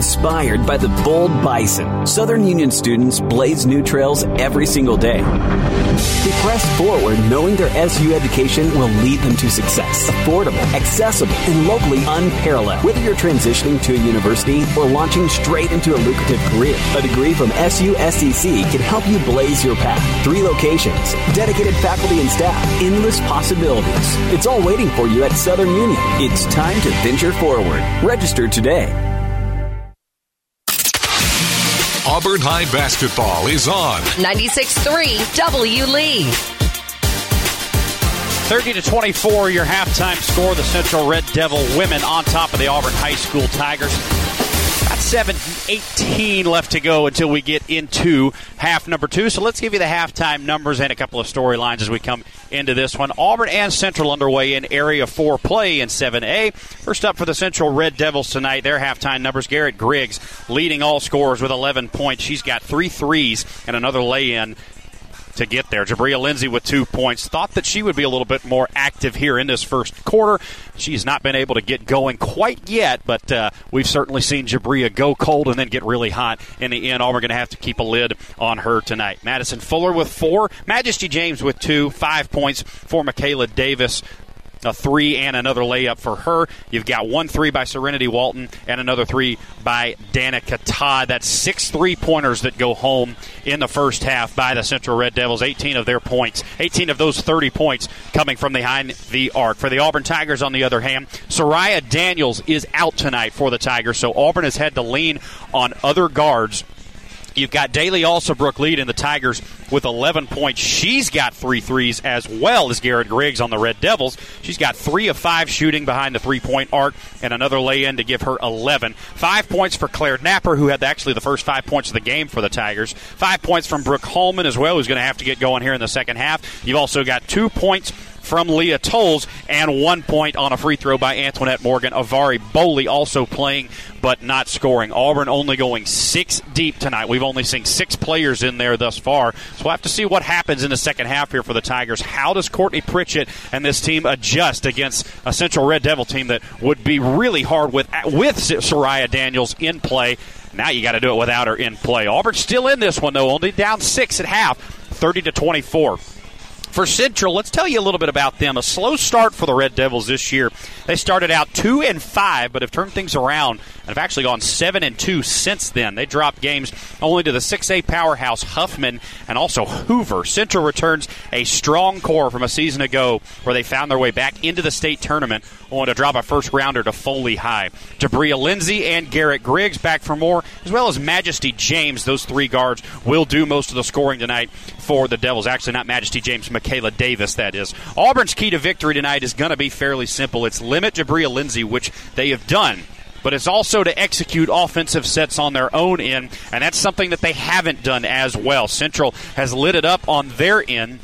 Inspired by the bold bison, Southern Union students blaze new trails every single day. They press forward knowing their SU education will lead them to success. Affordable, accessible, and locally unparalleled. Whether you're transitioning to a university or launching straight into a lucrative career, a degree from SU SCC can help you blaze your path. Three locations, dedicated faculty and staff, endless possibilities. It's all waiting for you at Southern Union. It's time to venture forward. Register today. Auburn High basketball is on. 96.3 W. Lee. 30 to 24, your halftime score. The Central Red Devil women on top of the Auburn High School Tigers. 7 18 left to go until we get into half number two. So let's give you the halftime numbers and a couple of storylines as we come into this one. Auburn and Central underway in Area 4 play in 7A. First up for the Central Red Devils tonight, their halftime numbers. Garrett Griggs leading all scorers with 11 points. She's got three threes and another lay in to get there. Jabria Lindsay with two points. Thought that she would be a little bit more active here in this first quarter. She's not been able to get going quite yet, but uh, we've certainly seen Jabria go cold and then get really hot in the end. All we're going to have to keep a lid on her tonight. Madison Fuller with four. Majesty James with two. Five points for Michaela Davis a three and another layup for her. You've got one three by Serenity Walton and another three by Danica Todd. That's six three pointers that go home in the first half by the Central Red Devils. 18 of their points, 18 of those 30 points coming from behind the arc. For the Auburn Tigers, on the other hand, Soraya Daniels is out tonight for the Tigers, so Auburn has had to lean on other guards You've got Daly lead in the Tigers with 11 points. She's got three threes as well as Garrett Griggs on the Red Devils. She's got three of five shooting behind the three point arc and another lay in to give her 11. Five points for Claire Napper, who had actually the first five points of the game for the Tigers. Five points from Brooke Hallman as well, who's going to have to get going here in the second half. You've also got two points from Leah Tolles and one point on a free throw by Antoinette Morgan. Avari Boley also playing but not scoring. Auburn only going six deep tonight. We've only seen six players in there thus far. So we'll have to see what happens in the second half here for the Tigers. How does Courtney Pritchett and this team adjust against a Central Red Devil team that would be really hard with with Soraya Daniels in play? Now you got to do it without her in play. Auburn still in this one though, only down six at half, 30 to 24 for Central, let's tell you a little bit about them. A slow start for the Red Devils this year. They started out two and five, but have turned things around and have actually gone seven and two since then. They dropped games only to the 6A powerhouse Huffman and also Hoover. Central returns a strong core from a season ago where they found their way back into the state tournament, only to drop a first rounder to Foley High. Jabria Lindsay and Garrett Griggs back for more, as well as Majesty James. Those three guards will do most of the scoring tonight for the Devils. Actually, not Majesty James, Michaela Davis, that is. Auburn's key to victory tonight is going to be fairly simple. It's limit Jabria Lindsay, which they have done but it's also to execute offensive sets on their own end, and that's something that they haven't done as well. Central has lit it up on their end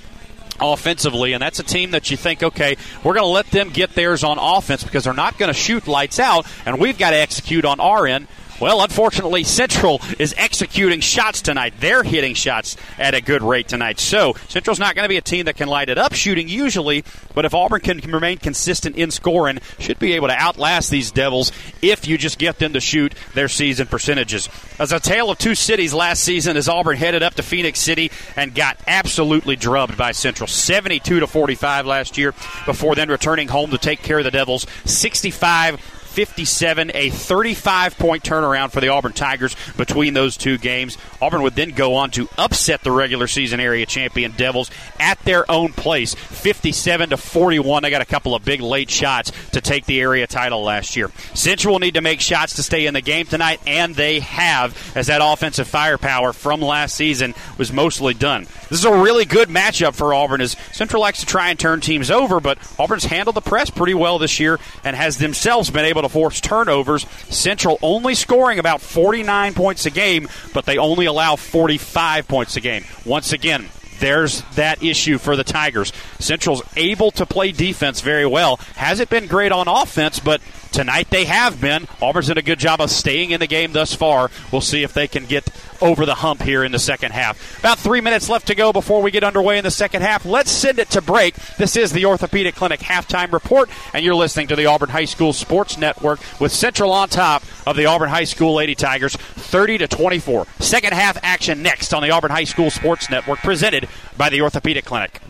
offensively, and that's a team that you think, okay, we're going to let them get theirs on offense because they're not going to shoot lights out, and we've got to execute on our end Well, unfortunately, Central is executing shots tonight. They're hitting shots at a good rate tonight. So, Central's not going to be a team that can light it up shooting usually, but if Auburn can remain consistent in scoring, should be able to outlast these Devils if you just get them to shoot their season percentages. As a tale of two cities last season, as Auburn headed up to Phenix City and got absolutely drubbed by Central, 72 to 45 last year, before then returning home to take care of the Devils, 65 57, a 35 point turnaround for the Auburn Tigers between those two games. Auburn would then go on to upset the regular season area champion Devils at their own place, 57 to 41. They got a couple of big late shots to take the area title last year. Central will need to make shots to stay in the game tonight, and they have, as that offensive firepower from last season was mostly done. This is a really good matchup for Auburn as Central likes to try and turn teams over, but Auburn's handled the press pretty well this year and has themselves been able to force turnovers. Central only scoring about 49 points a game, but they only allow 45 points a game. Once again, there's that issue for the Tigers. Central's able to play defense very well. Hasn't been great on offense, but tonight they have been. Auburn's done a good job of staying in the game thus far. We'll see if they can get over the hump here in the second half. About three minutes left to go before we get underway in the second half. Let's send it to break. This is the Orthopedic Clinic halftime report, and you're listening to the Auburn High School Sports Network with Central on top of the Auburn High School Lady Tigers, 30 to 24. Second half action next on the Auburn High School Sports Network, presented by the Orthopedic Clinic.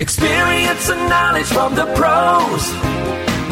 Experience and knowledge from the pros.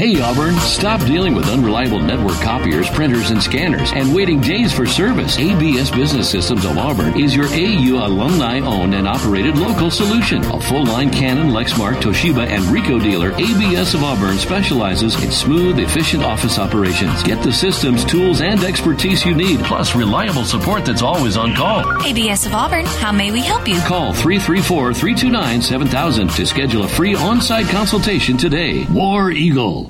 Hey Auburn, stop dealing with unreliable network copiers, printers, and scanners and waiting days for service. ABS Business Systems of Auburn is your AU alumni owned and operated local solution. A full line Canon, Lexmark, Toshiba, and Ricoh dealer, ABS of Auburn specializes in smooth, efficient office operations. Get the systems, tools, and expertise you need, plus reliable support that's always on call. ABS of Auburn, how may we help you? Call 334 329 7000 to schedule a free on site consultation today. War Eagle.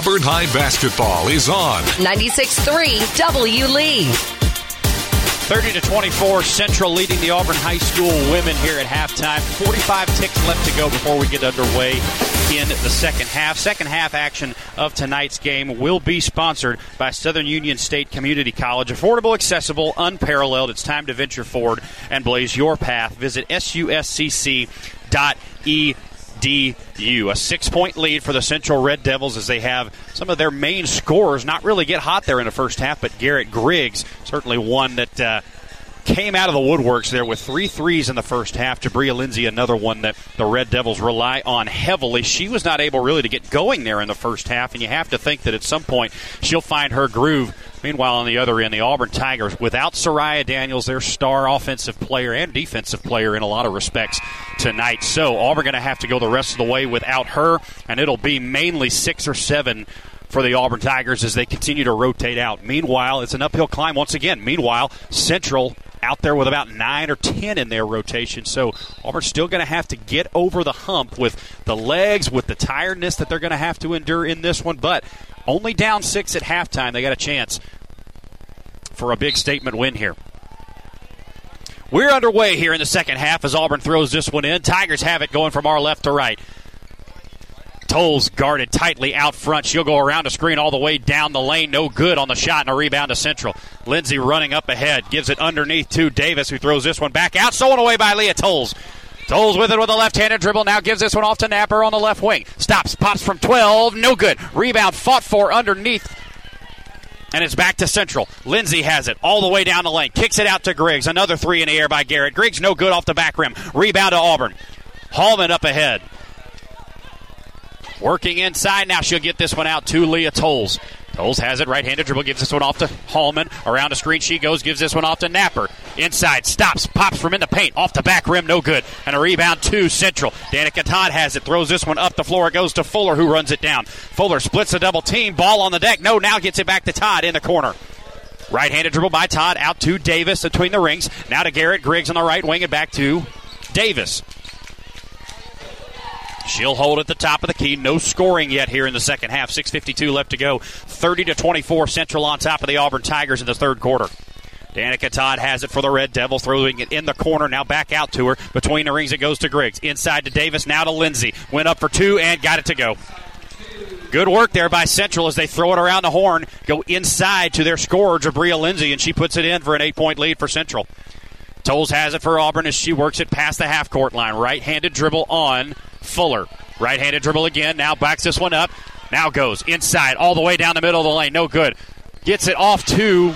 Auburn High basketball is on. 96.3 W Lee. 30 to 24, Central leading the Auburn High School women here at halftime. 45 ticks left to go before we get underway in the second half. Second half action of tonight's game will be sponsored by Southern Union State Community College. Affordable, accessible, unparalleled. It's time to venture forward and blaze your path. Visit suscc.edu. DU. A six point lead for the Central Red Devils as they have some of their main scorers not really get hot there in the first half, but Garrett Griggs, certainly one that. Uh, came out of the woodworks there with three threes in the first half. Jabria Lindsay, another one that the Red Devils rely on heavily. She was not able really to get going there in the first half, and you have to think that at some point she'll find her groove. Meanwhile, on the other end, the Auburn Tigers, without Soraya Daniels, their star offensive player and defensive player in a lot of respects tonight. So Auburn going to have to go the rest of the way without her, and it'll be mainly six or seven for the Auburn Tigers as they continue to rotate out. Meanwhile, it's an uphill climb once again. Meanwhile, Central out there with about nine or ten in their rotation. So Auburn's still going to have to get over the hump with the legs, with the tiredness that they're going to have to endure in this one. But only down six at halftime, they got a chance for a big statement win here. We're underway here in the second half as Auburn throws this one in. Tigers have it going from our left to right. Tolles guarded tightly out front. She'll go around the screen all the way down the lane. No good on the shot and a rebound to Central. Lindsay running up ahead. Gives it underneath to Davis, who throws this one back out. Stolen away by Leah Tolles. Tolles with it with a left-handed dribble. Now gives this one off to Napper on the left wing. Stops, pops from 12. No good. Rebound fought for underneath. And it's back to Central. Lindsay has it all the way down the lane. Kicks it out to Griggs. Another three in the air by Garrett. Griggs no good off the back rim. Rebound to Auburn. Hallman up ahead. Working inside now. She'll get this one out to Leah Tolles. Tolles has it. Right handed dribble. Gives this one off to Hallman. Around a screen she goes. Gives this one off to Napper. Inside. Stops. Pops from in the paint. Off the back rim. No good. And a rebound to Central. Danica Todd has it. Throws this one up the floor. It goes to Fuller who runs it down. Fuller splits a double team. Ball on the deck. No. Now gets it back to Todd in the corner. Right handed dribble by Todd. Out to Davis between the rings. Now to Garrett Griggs on the right wing and back to Davis. She'll hold at the top of the key. No scoring yet here in the second half. 6:52 left to go. 30 to 24. Central on top of the Auburn Tigers in the third quarter. Danica Todd has it for the Red Devils, throwing it in the corner. Now back out to her. Between the rings, it goes to Griggs. Inside to Davis. Now to Lindsay. Went up for two and got it to go. Good work there by Central as they throw it around the horn. Go inside to their scorer, Jabria Lindsay, and she puts it in for an eight point lead for Central. Tolles has it for Auburn as she works it past the half court line. Right handed dribble on Fuller. Right handed dribble again. Now backs this one up. Now goes inside all the way down the middle of the lane. No good. Gets it off to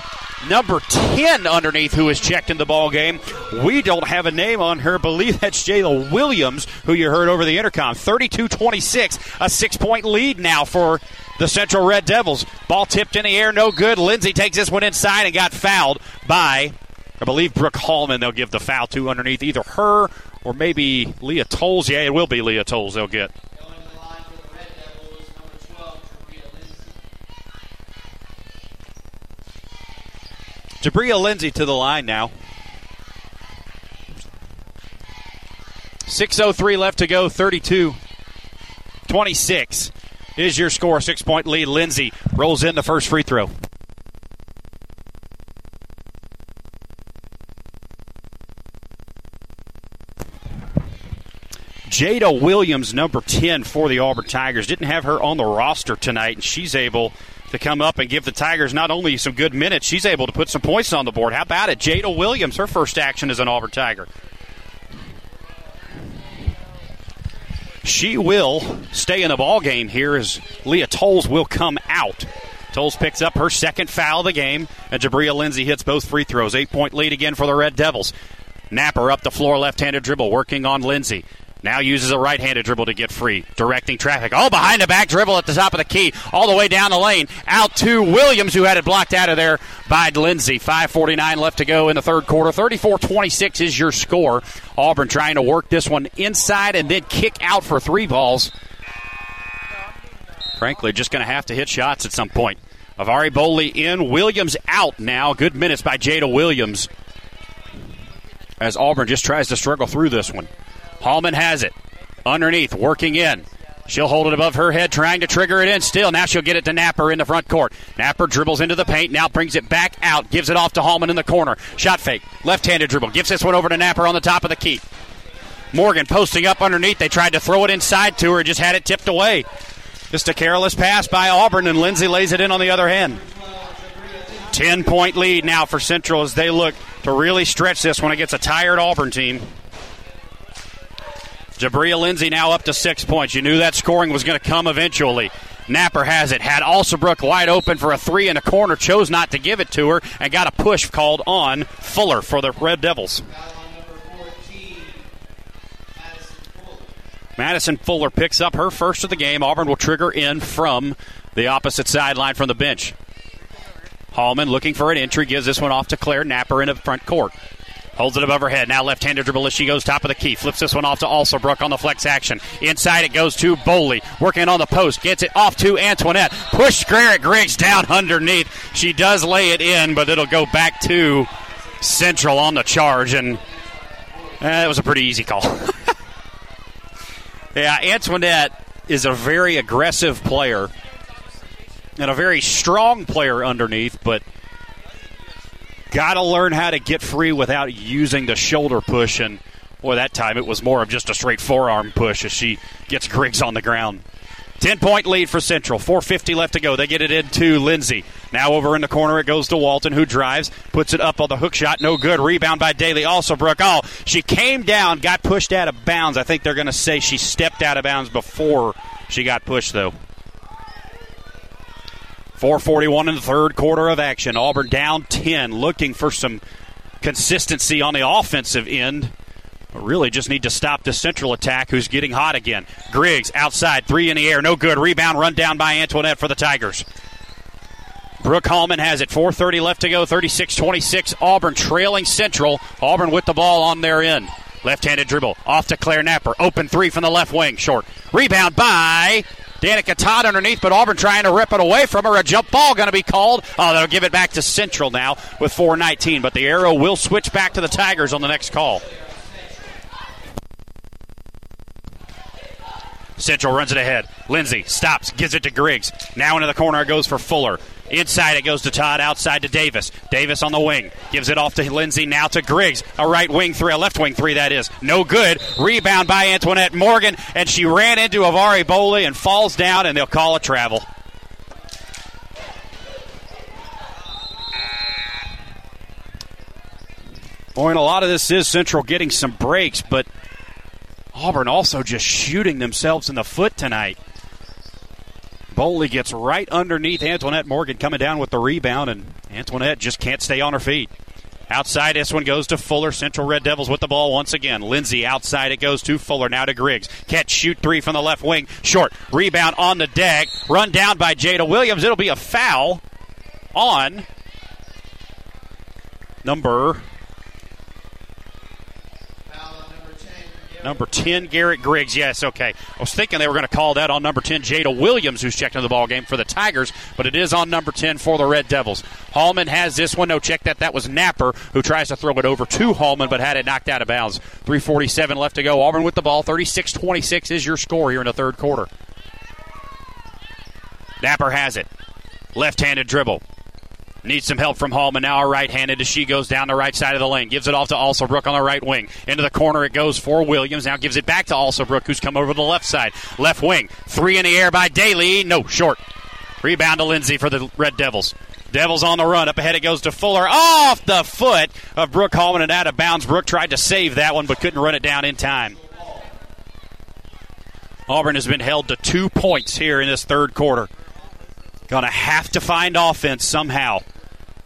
number 10 underneath who is checked in the ball game. We don't have a name on her. Believe that's Jayla Williams, who you heard over the intercom. 32 26, a six point lead now for the Central Red Devils. Ball tipped in the air, no good. Lindsay takes this one inside and got fouled by, I believe, Brooke Hallman. They'll give the foul to underneath either her or maybe Leah Tolles. Yeah, it will be Leah Tolles they'll get. Jabria Lindsay to the line now. 6.03 left to go, 32 26 is your score. Six point lead. Lindsay rolls in the first free throw. Jada Williams, number 10 for the Auburn Tigers, didn't have her on the roster tonight, and she's able to come up and give the Tigers not only some good minutes, she's able to put some points on the board. How about it? Jada Williams, her first action as an Auburn Tiger. She will stay in the ball game here as Leah Tolles will come out. Tolles picks up her second foul of the game, and Jabria Lindsay hits both free throws. Eight point lead again for the Red Devils. Napper up the floor, left handed dribble, working on Lindsay. Now uses a right handed dribble to get free, directing traffic. All behind the back dribble at the top of the key, all the way down the lane. Out to Williams, who had it blocked out of there by Lindsay. 5.49 left to go in the third quarter. 34 26 is your score. Auburn trying to work this one inside and then kick out for three balls. Frankly, just going to have to hit shots at some point. Avari Boley in, Williams out now. Good minutes by Jada Williams as Auburn just tries to struggle through this one. Hallman has it. Underneath, working in. She'll hold it above her head, trying to trigger it in still. Now she'll get it to Napper in the front court. Napper dribbles into the paint, now brings it back out, gives it off to Hallman in the corner. Shot fake, left handed dribble, gives this one over to Napper on the top of the key. Morgan posting up underneath. They tried to throw it inside to her, just had it tipped away. Just a careless pass by Auburn, and Lindsay lays it in on the other hand. 10 point lead now for Central as they look to really stretch this when it gets a tired Auburn team. Jabria Lindsay now up to six points. You knew that scoring was going to come eventually. Napper has it. Had Alsobrook wide open for a three in the corner. Chose not to give it to her and got a push called on Fuller for the Red Devils. Madison Fuller picks up her first of the game. Auburn will trigger in from the opposite sideline from the bench. Hallman looking for an entry, gives this one off to Claire Napper in the front court. Holds it above her head. Now left-handed dribble as she goes top of the key. Flips this one off to Alsobrook on the flex action. Inside it goes to Boley. Working on the post. Gets it off to Antoinette. Push Garrett Griggs down underneath. She does lay it in, but it'll go back to Central on the charge. And eh, was a pretty easy call. [LAUGHS] yeah, Antoinette is a very aggressive player and a very strong player underneath, but got to learn how to get free without using the shoulder push. And boy, that time it was more of just a straight forearm push as she gets Griggs on the ground. 10 point lead for Central. 4.50 left to go. They get it into Lindsay. Now over in the corner it goes to Walton, who drives, puts it up on the hook shot. No good. Rebound by Daly. Alsobrook. Oh, she came down, got pushed out of bounds. I think they're going to say she stepped out of bounds before she got pushed, though. 441 in the third quarter of action. Auburn down 10, looking for some consistency on the offensive end. Really just need to stop the central attack who's getting hot again. Griggs outside, three in the air, no good. Rebound run down by Antoinette for the Tigers. Brooke Hallman has it. 4.30 left to go, 36 26. Auburn trailing Central. Auburn with the ball on their end. Left handed dribble. Off to Claire Napper. Open three from the left wing. Short. Rebound by Danica Todd underneath, but Auburn trying to rip it away from her. A jump ball going to be called. Oh, they'll give it back to Central now with 4.19, but the arrow will switch back to the Tigers on the next call. Central runs it ahead. Lindsay stops, gives it to Griggs. Now into the corner goes for Fuller. Inside it goes to Todd, outside to Davis. Davis on the wing. Gives it off to Lindsay, now to Griggs. A right wing three, a left wing three, that is. No good. Rebound by Antoinette Morgan, and she ran into Avari Boley and falls down, and they'll call a travel. Boy, and a lot of this is Central getting some breaks, but Auburn also just shooting themselves in the foot tonight. Boley gets right underneath Antoinette Morgan coming down with the rebound, and Antoinette just can't stay on her feet. Outside, this one goes to Fuller. Central Red Devils with the ball once again. Lindsay outside, it goes to Fuller. Now to Griggs. Catch, shoot three from the left wing. Short. Rebound on the deck. Run down by Jada Williams. It'll be a foul on number Number 10, Garrett Griggs. Yes, okay. I was thinking they were going to call that on number 10, Jada Williams, who's checked into the ball game for the Tigers, but it is on number 10 for the Red Devils. Hallman has this one. No, check that. That was Napper, who tries to throw it over to Hallman, but had it knocked out of bounds. 3.47 left to go. Auburn with the ball. 36 26 is your score here in the third quarter. Napper has it. Left handed dribble. Needs some help from Hallman. Now a right-handed as she goes down the right side of the lane. Gives it off to Alsobrook on the right wing. Into the corner it goes for Williams. Now gives it back to Alsobrook, who's come over to the left side. Left wing. Three in the air by Daly. No, short. Rebound to Lindsay for the Red Devils. Devils on the run. Up ahead it goes to Fuller. Off the foot of Brooke Hallman and out of bounds. Brooke tried to save that one, but couldn't run it down in time. Auburn has been held to two points here in this third quarter. Going to have to find offense somehow.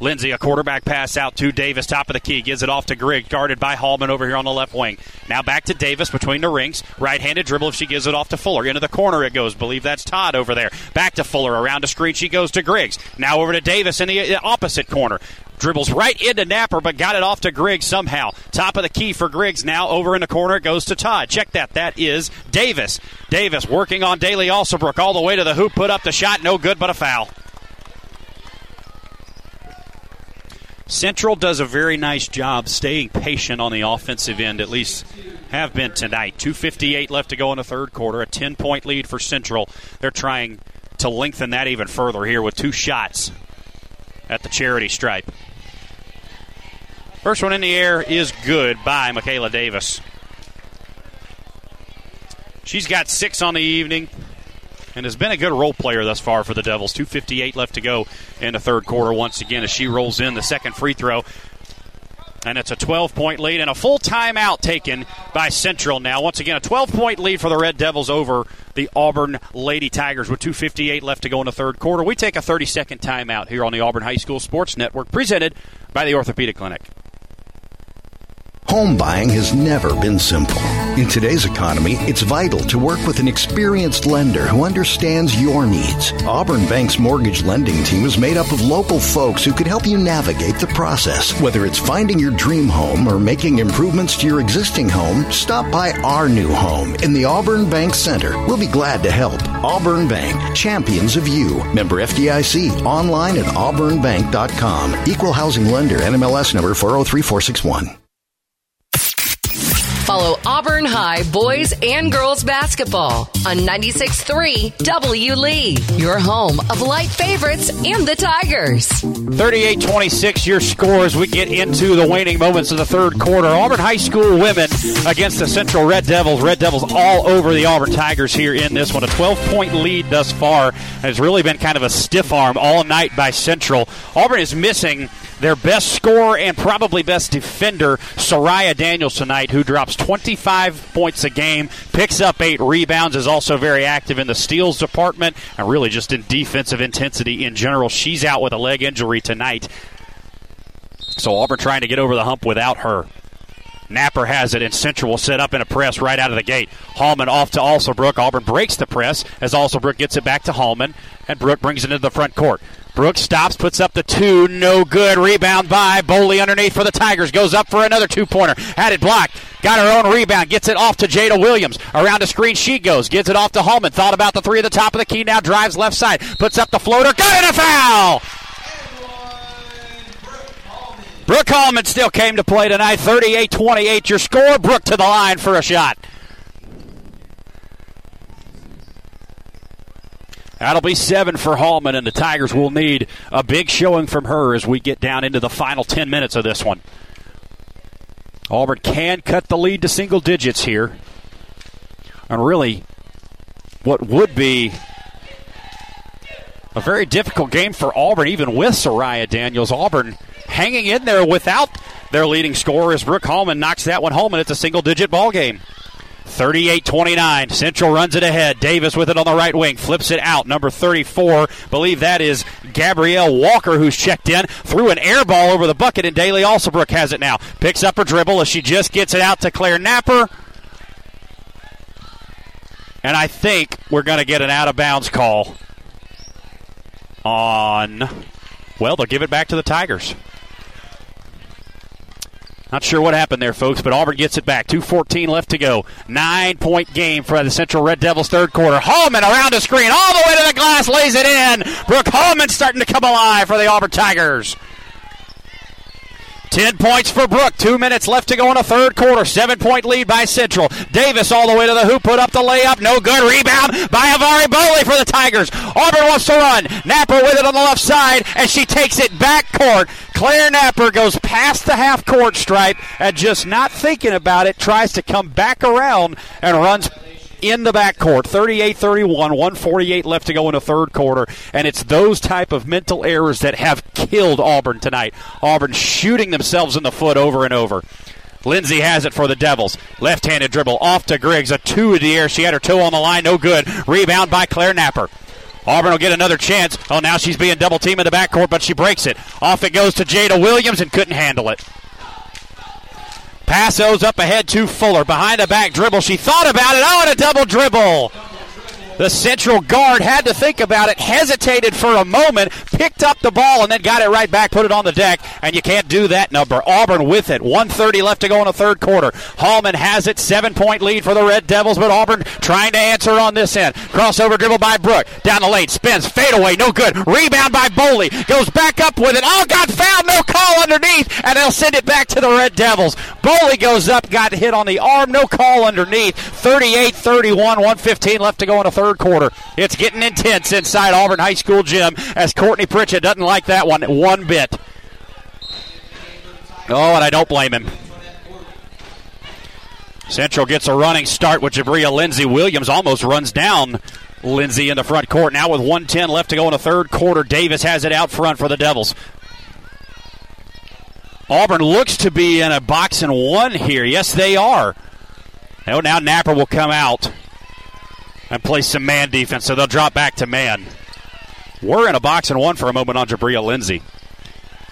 Lindsay, a quarterback pass out to Davis, top of the key, gives it off to Griggs, guarded by Hallman over here on the left wing. Now back to Davis between the rings. Right handed dribble if she gives it off to Fuller. Into the corner it goes. Believe that's Todd over there. Back to Fuller. Around a screen she goes to Griggs. Now over to Davis in the uh, opposite corner. Dribbles right into Napper, but got it off to Griggs somehow. Top of the key for Griggs. Now over in the corner it goes to Todd. Check that. That is Davis. Davis working on Daly Alsobrook all the way to the hoop. Put up the shot. No good, but a foul. Central does a very nice job staying patient on the offensive end, at least have been tonight. 2.58 left to go in the third quarter, a 10 point lead for Central. They're trying to lengthen that even further here with two shots at the charity stripe. First one in the air is good by Michaela Davis. She's got six on the evening and has been a good role player thus far for the Devils. 2.58 left to go in the third quarter once again as she rolls in the second free throw. And it's a 12 point lead and a full timeout taken by Central now. Once again, a 12 point lead for the Red Devils over the Auburn Lady Tigers with 2.58 left to go in the third quarter. We take a 30 second timeout here on the Auburn High School Sports Network, presented by the Orthopedic Clinic. Home buying has never been simple. In today's economy, it's vital to work with an experienced lender who understands your needs. Auburn Bank's mortgage lending team is made up of local folks who can help you navigate the process. Whether it's finding your dream home or making improvements to your existing home, stop by our new home in the Auburn Bank Center. We'll be glad to help. Auburn Bank, champions of you. Member FDIC, online at auburnbank.com. Equal housing lender, NMLS number 403461. Follow Auburn High boys and girls basketball on 96.3 W Lee, your home of light favorites and the Tigers. 38 26, your score as we get into the waning moments of the third quarter. Auburn High School women against the Central Red Devils. Red Devils all over the Auburn Tigers here in this one. A 12 point lead thus far. And it's really been kind of a stiff arm all night by Central. Auburn is missing their best scorer and probably best defender, Soraya Daniels, tonight, who drops 25 points a game, picks up eight rebounds, is also very active in the steals department, and really just in defensive intensity in general. She's out with a leg injury tonight. So Auburn trying to get over the hump without her. Napper has it, and Central will set up in a press right out of the gate. Hallman off to Alsobrook. Auburn breaks the press as Alsobrook gets it back to Hallman, and Brooke brings it into the front court. Brooks stops, puts up the two, no good. Rebound by Boley underneath for the Tigers. Goes up for another two pointer. Had it blocked. Got her own rebound. Gets it off to Jada Williams. Around the screen she goes. Gets it off to Hallman. Thought about the three at the top of the key. Now drives left side. Puts up the floater. Got it a foul! Brooke Hallman still came to play tonight. 38 28 your score. Brooke to the line for a shot. That'll be seven for Hallman, and the Tigers will need a big showing from her as we get down into the final 10 minutes of this one. Auburn can cut the lead to single digits here. And really, what would be a very difficult game for Auburn, even with Soraya Daniels. Auburn hanging in there without their leading scorer as Brooke Hallman knocks that one home, and it's a single digit ball game. 38 29. Central runs it ahead. Davis with it on the right wing. Flips it out. Number 34. Believe that is Gabrielle Walker who's checked in. Threw an air ball over the bucket, and Daly Alsobrook has it now. Picks up her dribble as she just gets it out to Claire Napper. And I think we're going to get an out of bounds call on. Well, they'll give it back to the Tigers. Not sure what happened there, folks, but Auburn gets it back. 2.14 left to go. Nine point game for the Central Red Devils third quarter. Hallman around the screen, all the way to the glass, lays it in. Brooke Hallman starting to come alive for the Auburn Tigers. 10 points for Brooke. Two minutes left to go in the third quarter. Seven point lead by Central. Davis all the way to the hoop, put up the layup. No good. Rebound by Avari Boley for the Tigers. Auburn wants to run. Napper with it on the left side, and she takes it back court. Claire Napper goes past the half court stripe and just not thinking about it, tries to come back around and runs in the backcourt. 38-31, 148 left to go in the third quarter, and it's those type of mental errors that have killed Auburn tonight. Auburn shooting themselves in the foot over and over. Lindsay has it for the Devils. Left handed dribble off to Griggs. A two in the air. She had her toe on the line. No good. Rebound by Claire Napper. Auburn will get another chance. Oh, now she's being double teamed in the backcourt, but she breaks it. Off it goes to Jada Williams and couldn't handle it. Passos up ahead to Fuller. Behind the back dribble. She thought about it. Oh, and a double dribble. The central guard had to think about it, hesitated for a moment, picked up the ball, and then got it right back, put it on the deck, and you can't do that number. Auburn with it. 130 left to go in the third quarter. Hallman has it. Seven point lead for the Red Devils, but Auburn trying to answer on this end. Crossover dribble by Brooke. Down the lane. Spins. Fade away. No good. Rebound by Boley. Goes back up with it. Oh, got fouled. No call underneath, and they'll send it back to the Red Devils. Boley goes up, got hit on the arm. No call underneath. 38 31, 115 left to go in the third quarter. It's getting intense inside Auburn High School gym as Courtney Pritchett doesn't like that one one bit. Oh, and I don't blame him. Central gets a running start with Jabria Lindsay. Williams almost runs down Lindsay in the front court. Now with 110 left to go in the third quarter, Davis has it out front for the Devils. Auburn looks to be in a box and one here. Yes, they are. Oh, now Napper will come out and play some man defense, so they'll drop back to man. We're in a box and one for a moment on Jabria Lindsay.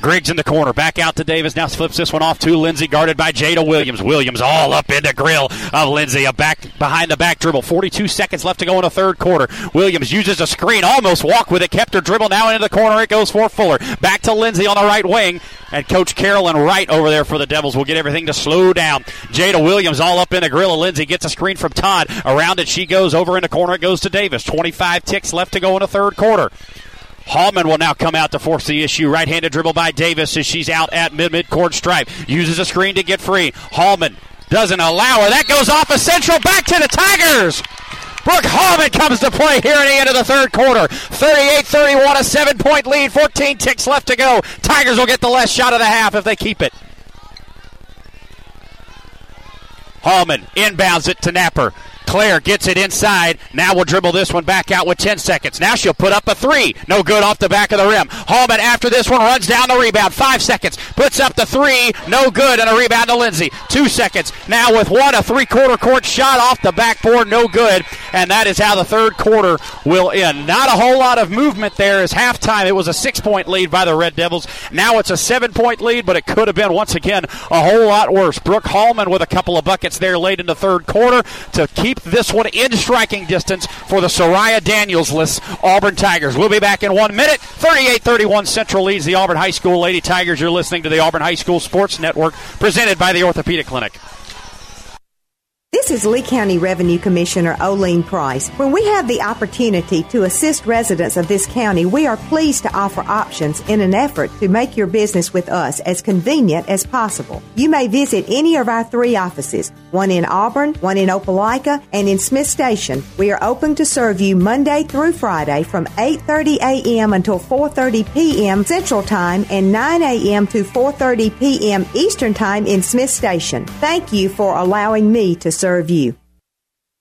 Griggs in the corner, back out to Davis. Now flips this one off to Lindsay, guarded by Jada Williams. Williams all up in the grill of Lindsay. A back behind the back dribble. 42 seconds left to go in the third quarter. Williams uses a screen, almost walk with it, kept her dribble. Now into the corner, it goes for Fuller. Back to Lindsay on the right wing, and Coach Carolyn Wright over there for the Devils will get everything to slow down. Jada Williams all up in the grill of Lindsay gets a screen from Todd. Around it she goes over in the corner. It goes to Davis. 25 ticks left to go in the third quarter. Hallman will now come out to force the issue. Right handed dribble by Davis as she's out at mid mid court stripe. Uses a screen to get free. Hallman doesn't allow her. That goes off of Central. Back to the Tigers. Brooke Hallman comes to play here at the end of the third quarter. 38 31, a seven point lead, 14 ticks left to go. Tigers will get the last shot of the half if they keep it. Hallman inbounds it to Napper. Claire gets it inside. Now we'll dribble this one back out with 10 seconds. Now she'll put up a three. No good off the back of the rim. Hallman after this one runs down the rebound. Five seconds. Puts up the three. No good. And a rebound to Lindsay. Two seconds. Now with one, a three quarter court shot off the backboard. No good. And that is how the third quarter will end. Not a whole lot of movement there as halftime. It was a six point lead by the Red Devils. Now it's a seven point lead, but it could have been once again a whole lot worse. Brooke Hallman with a couple of buckets there late in the third quarter to keep this one in striking distance for the Soraya Daniels list Auburn Tigers. We'll be back in one minute. 38 31 Central leads the Auburn High School Lady Tigers. You're listening to the Auburn High School Sports Network presented by the Orthopedic Clinic. This is Lee County Revenue Commissioner Oline Price. When we have the opportunity to assist residents of this county, we are pleased to offer options in an effort to make your business with us as convenient as possible. You may visit any of our three offices, one in Auburn, one in Opelika, and in Smith Station. We are open to serve you Monday through Friday from 8:30 a.m. until 4:30 p.m. Central Time and 9 a.m. to 4:30 p.m. Eastern Time in Smith Station. Thank you for allowing me to serve you.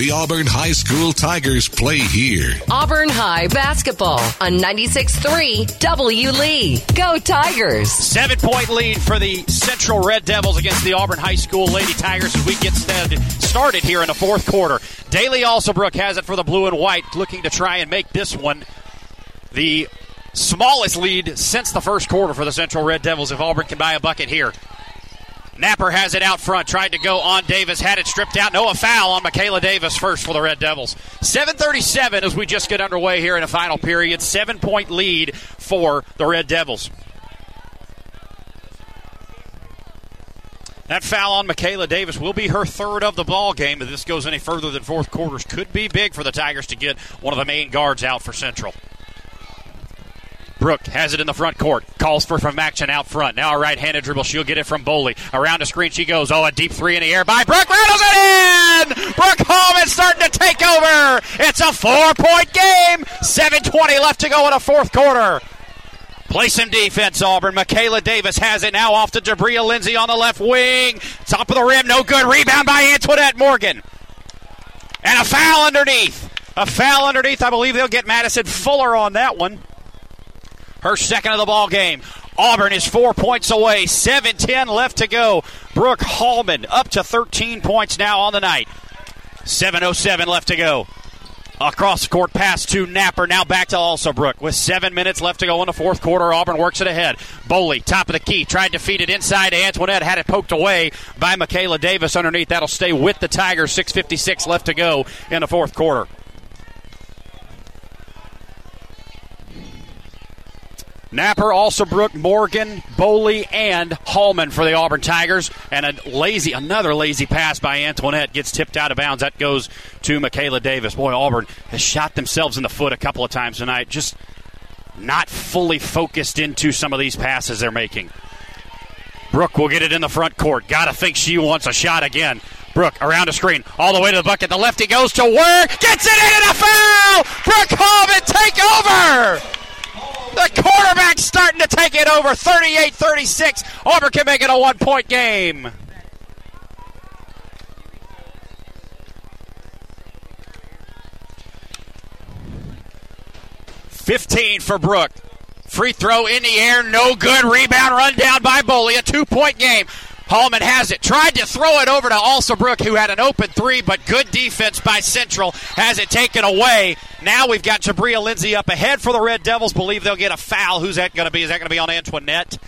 The Auburn High School Tigers play here. Auburn High basketball on 96.3 W. Lee. Go Tigers. Seven point lead for the Central Red Devils against the Auburn High School Lady Tigers as we get started here in the fourth quarter. Daly Alsobrook has it for the blue and white, looking to try and make this one the smallest lead since the first quarter for the Central Red Devils if Auburn can buy a bucket here. Napper has it out front, tried to go on Davis, had it stripped out. No, a foul on Michaela Davis first for the Red Devils. 7.37 as we just get underway here in the final period. Seven point lead for the Red Devils. That foul on Michaela Davis will be her third of the ball game. If this goes any further than fourth quarters, could be big for the Tigers to get one of the main guards out for Central. Brooke has it in the front court. Calls for from action out front. Now a right-handed dribble. She'll get it from Boley. Around the screen she goes. Oh, a deep three in the air by Brooke. Rattles it in! Brooke starting to take over. It's a four-point game. 7.20 left to go in a fourth quarter. Play some defense, Auburn. Michaela Davis has it now off to Jabria Lindsay on the left wing. Top of the rim, no good. Rebound by Antoinette Morgan. And a foul underneath. A foul underneath. I believe they'll get Madison Fuller on that one her second of the ball game. Auburn is four points away. 7 10 left to go. Brooke Hallman up to 13 points now on the night. 7.07 left to go. Across the court pass to Napper. Now back to Alsobrook with seven minutes left to go in the fourth quarter. Auburn works it ahead. Boley, top of the key, tried to feed it inside to Antoinette. Had it poked away by Michaela Davis underneath. That'll stay with the Tigers. 6.56 left to go in the fourth quarter. Napper, Alsobrook, Morgan, Boley, and Hallman for the Auburn Tigers. And a lazy, another lazy pass by Antoinette gets tipped out of bounds. That goes to Michaela Davis. Boy, Auburn has shot themselves in the foot a couple of times tonight. Just not fully focused into some of these passes they're making. Brooke will get it in the front court. Gotta think she wants a shot again. Brooke around the screen, all the way to the bucket. The lefty goes to work, gets it in and a foul! Brooke Hallman take over! The quarterback's starting to take it over 38 36. Auburn can make it a one point game. Fifteen for Brooke. Free throw in the air, no good. Rebound run down by Boley. A two point game. Hallman has it. Tried to throw it over to Alsobrook, who had an open three, but good defense by Central has it taken away. Now we've got Jabria Lindsay up ahead for the Red Devils. Believe they'll get a foul. Who's that going to be? Is that going to be on Antoinette?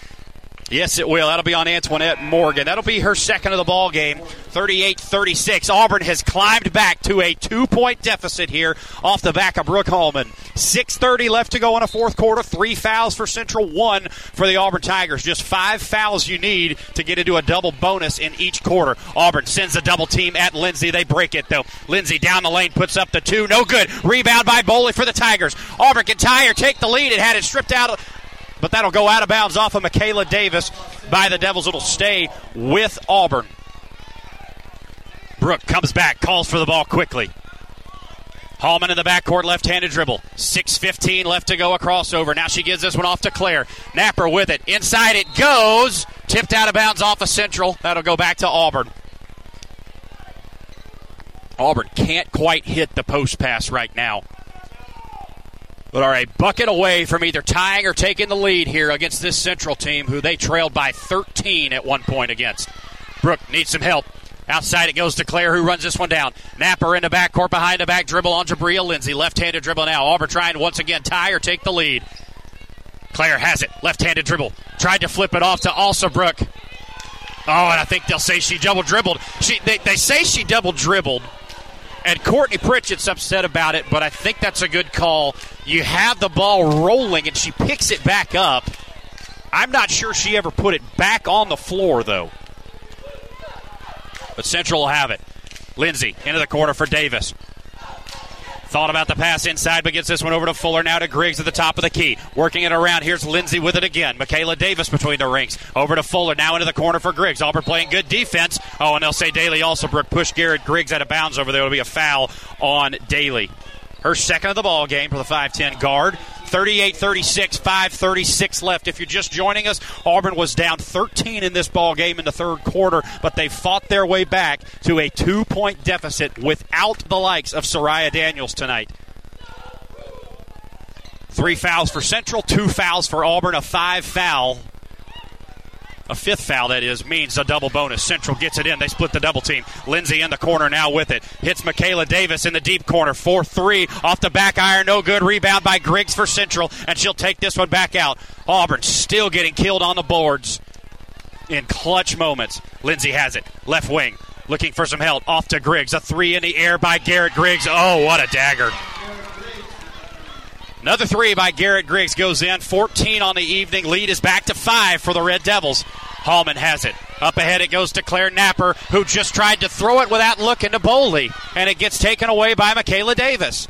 Yes, it will. That'll be on Antoinette Morgan. That'll be her second of the ball game. 38-36. Auburn has climbed back to a two-point deficit here off the back of Brooke Hallman. 6.30 left to go in a fourth quarter. Three fouls for Central, one for the Auburn Tigers. Just five fouls you need to get into a double bonus in each quarter. Auburn sends a double team at Lindsay. They break it, though. Lindsay down the lane puts up the two. No good. Rebound by Boley for the Tigers. Auburn can tie or take the lead. It had it stripped out but that'll go out of bounds off of Michaela Davis by the Devils. It'll stay with Auburn. Brooke comes back, calls for the ball quickly. Hallman in the backcourt, left handed dribble. 6.15 left to go, a crossover. Now she gives this one off to Claire. Napper with it. Inside it goes. Tipped out of bounds off of Central. That'll go back to Auburn. Auburn can't quite hit the post pass right now but are a bucket away from either tying or taking the lead here against this Central team, who they trailed by 13 at one point against. Brooke needs some help. Outside it goes to Claire, who runs this one down. Napper in the backcourt behind the back dribble on Jabria Lindsay. Left handed dribble now. Auburn trying once again tie or take the lead. Claire has it. Left handed dribble. Tried to flip it off to Alsobrook. Oh, and I think they'll say she double dribbled. She, they, they say she double dribbled. And Courtney Pritchett's upset about it, but I think that's a good call. You have the ball rolling, and she picks it back up. I'm not sure she ever put it back on the floor, though. But Central will have it. Lindsay into the corner for Davis. Thought about the pass inside, but gets this one over to Fuller. Now to Griggs at the top of the key. Working it around. Here's Lindsay with it again. Michaela Davis between the rings. Over to Fuller. Now into the corner for Griggs. Auburn playing good defense. Oh, and they'll say Daly Alsobrook pushed Garrett Griggs out of bounds over there. It'll be a foul on Daly. Her second of the ball game for the 5'10 guard. 38 36, 5.36 left. If you're just joining us, Auburn was down 13 in this ball game in the third quarter, but they fought their way back to a two point deficit without the likes of Soraya Daniels tonight. Three fouls for Central, two fouls for Auburn, a five foul a fifth foul, that is, means a double bonus. Central gets it in. They split the double team. Lindsay in the corner now with it. Hits Michaela Davis in the deep corner. 4 3 off the back iron. No good. Rebound by Griggs for Central, and she'll take this one back out. Auburn still getting killed on the boards in clutch moments. Lindsay has it. Left wing. Looking for some help. Off to Griggs. A three in the air by Garrett Griggs. Oh, what a dagger. Another three by Garrett Griggs goes in. 14 on the evening. Lead is back to five for the Red Devils. Hallman has it. Up ahead it goes to Claire Napper, who just tried to throw it without looking to Boley, and it gets taken away by Michaela Davis.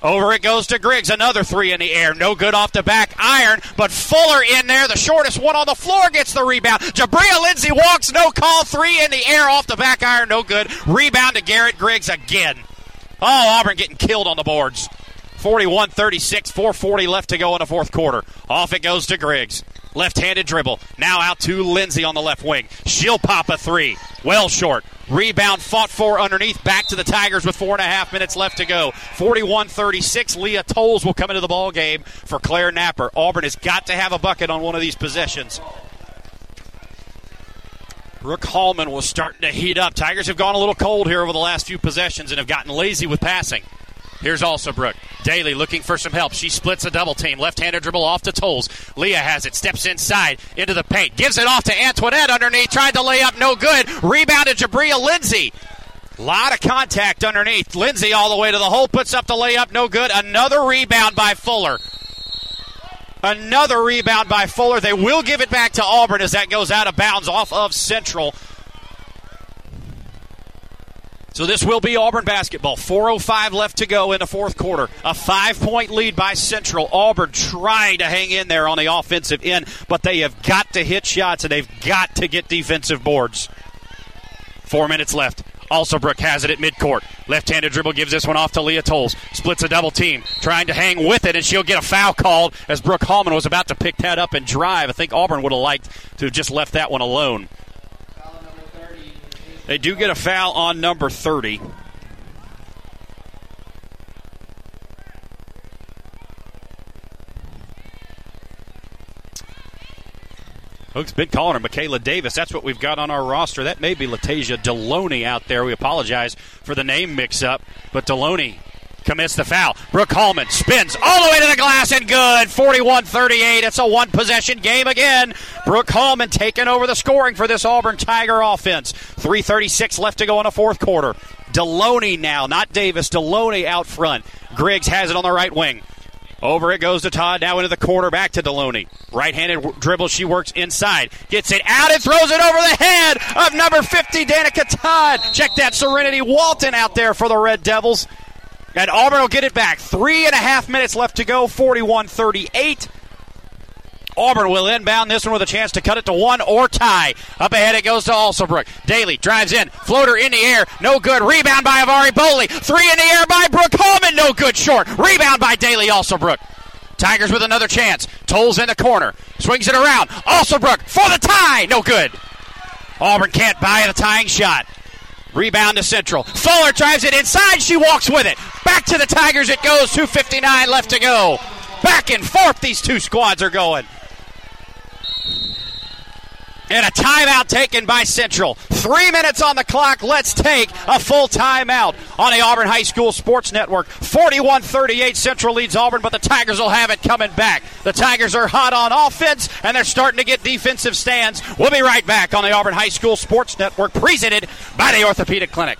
Over it goes to Griggs. Another three in the air. No good off the back iron, but Fuller in there. The shortest one on the floor gets the rebound. Jabria Lindsay walks. No call. Three in the air off the back iron. No good. Rebound to Garrett Griggs again. Oh, Auburn getting killed on the boards. 41 36, 440 left to go in the fourth quarter. Off it goes to Griggs. Left handed dribble. Now out to Lindsay on the left wing. She'll pop a three. Well short. Rebound fought for underneath. Back to the Tigers with four and a half minutes left to go. 41 36. Leah Tolles will come into the ball game for Claire Napper. Auburn has got to have a bucket on one of these possessions. Brooke Hallman was starting to heat up. Tigers have gone a little cold here over the last few possessions and have gotten lazy with passing. Here's Alsobrook. Daly looking for some help. She splits a double team. Left handed dribble off to Tolles. Leah has it. Steps inside into the paint. Gives it off to Antoinette underneath. Tried to lay up. No good. Rebounded Jabria Lindsay. Lot of contact underneath. Lindsay all the way to the hole. Puts up the layup. No good. Another rebound by Fuller. Another rebound by Fuller. They will give it back to Auburn as that goes out of bounds off of Central. So this will be Auburn basketball. 4.05 left to go in the fourth quarter. A five point lead by Central. Auburn trying to hang in there on the offensive end, but they have got to hit shots and they've got to get defensive boards. Four minutes left. Alsobrook has it at midcourt. Left handed dribble gives this one off to Leah Tolles. Splits a double team. Trying to hang with it, and she'll get a foul called as Brooke Hallman was about to pick that up and drive. I think Auburn would have liked to have just left that one alone. They do get a foul on number 30. Hook's been calling her Michaela Davis. That's what we've got on our roster. That may be Latasia Deloney out there. We apologize for the name mix up, but Deloney commits the foul. Brooke Hallman spins all the way to the glass and good. 41 38. It's a one possession game again. Brooke Hallman taking over the scoring for this Auburn Tiger offense. 3.36 left to go in the fourth quarter. Deloney now, not Davis. Deloney out front. Griggs has it on the right wing. Over it goes to Todd. Now into the corner. Back to Deloney. Right handed dribble. She works inside. Gets it out and throws it over the head of number 50, Danica Todd. Check that Serenity Walton out there for the Red Devils. And Auburn will get it back. Three and a half minutes left to go. 41 38. Auburn will inbound this one with a chance to cut it to one or tie. Up ahead it goes to Alsobrook. Daly drives in. Floater in the air. No good. Rebound by Avari Boley. Three in the air by Brooke Hallman. No good. Short. Rebound by Daly Alsobrook. Tigers with another chance. Tolles in the corner. Swings it around. Alsobrook for the tie. No good. Auburn can't buy the tying shot. Rebound to Central. Fuller drives it inside. She walks with it. Back to the Tigers it goes. 2.59 left to go. Back and forth these two squads are going. And a timeout taken by Central. Three minutes on the clock. Let's take a full timeout on the Auburn High School Sports Network. 41 38. Central leads Auburn, but the Tigers will have it coming back. The Tigers are hot on offense, and they're starting to get defensive stands. We'll be right back on the Auburn High School Sports Network, presented by the Orthopedic Clinic.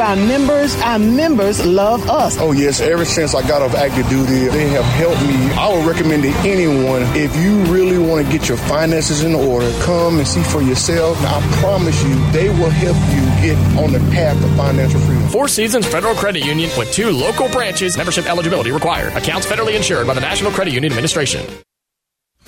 Love our members. Our members love us. Oh, yes. Ever since I got off active duty, they have helped me. I would recommend to anyone if you really want to get your finances in order, come and see for yourself. I promise you, they will help you get on the path to financial freedom. Four Seasons Federal Credit Union with two local branches. Membership eligibility required. Accounts federally insured by the National Credit Union Administration.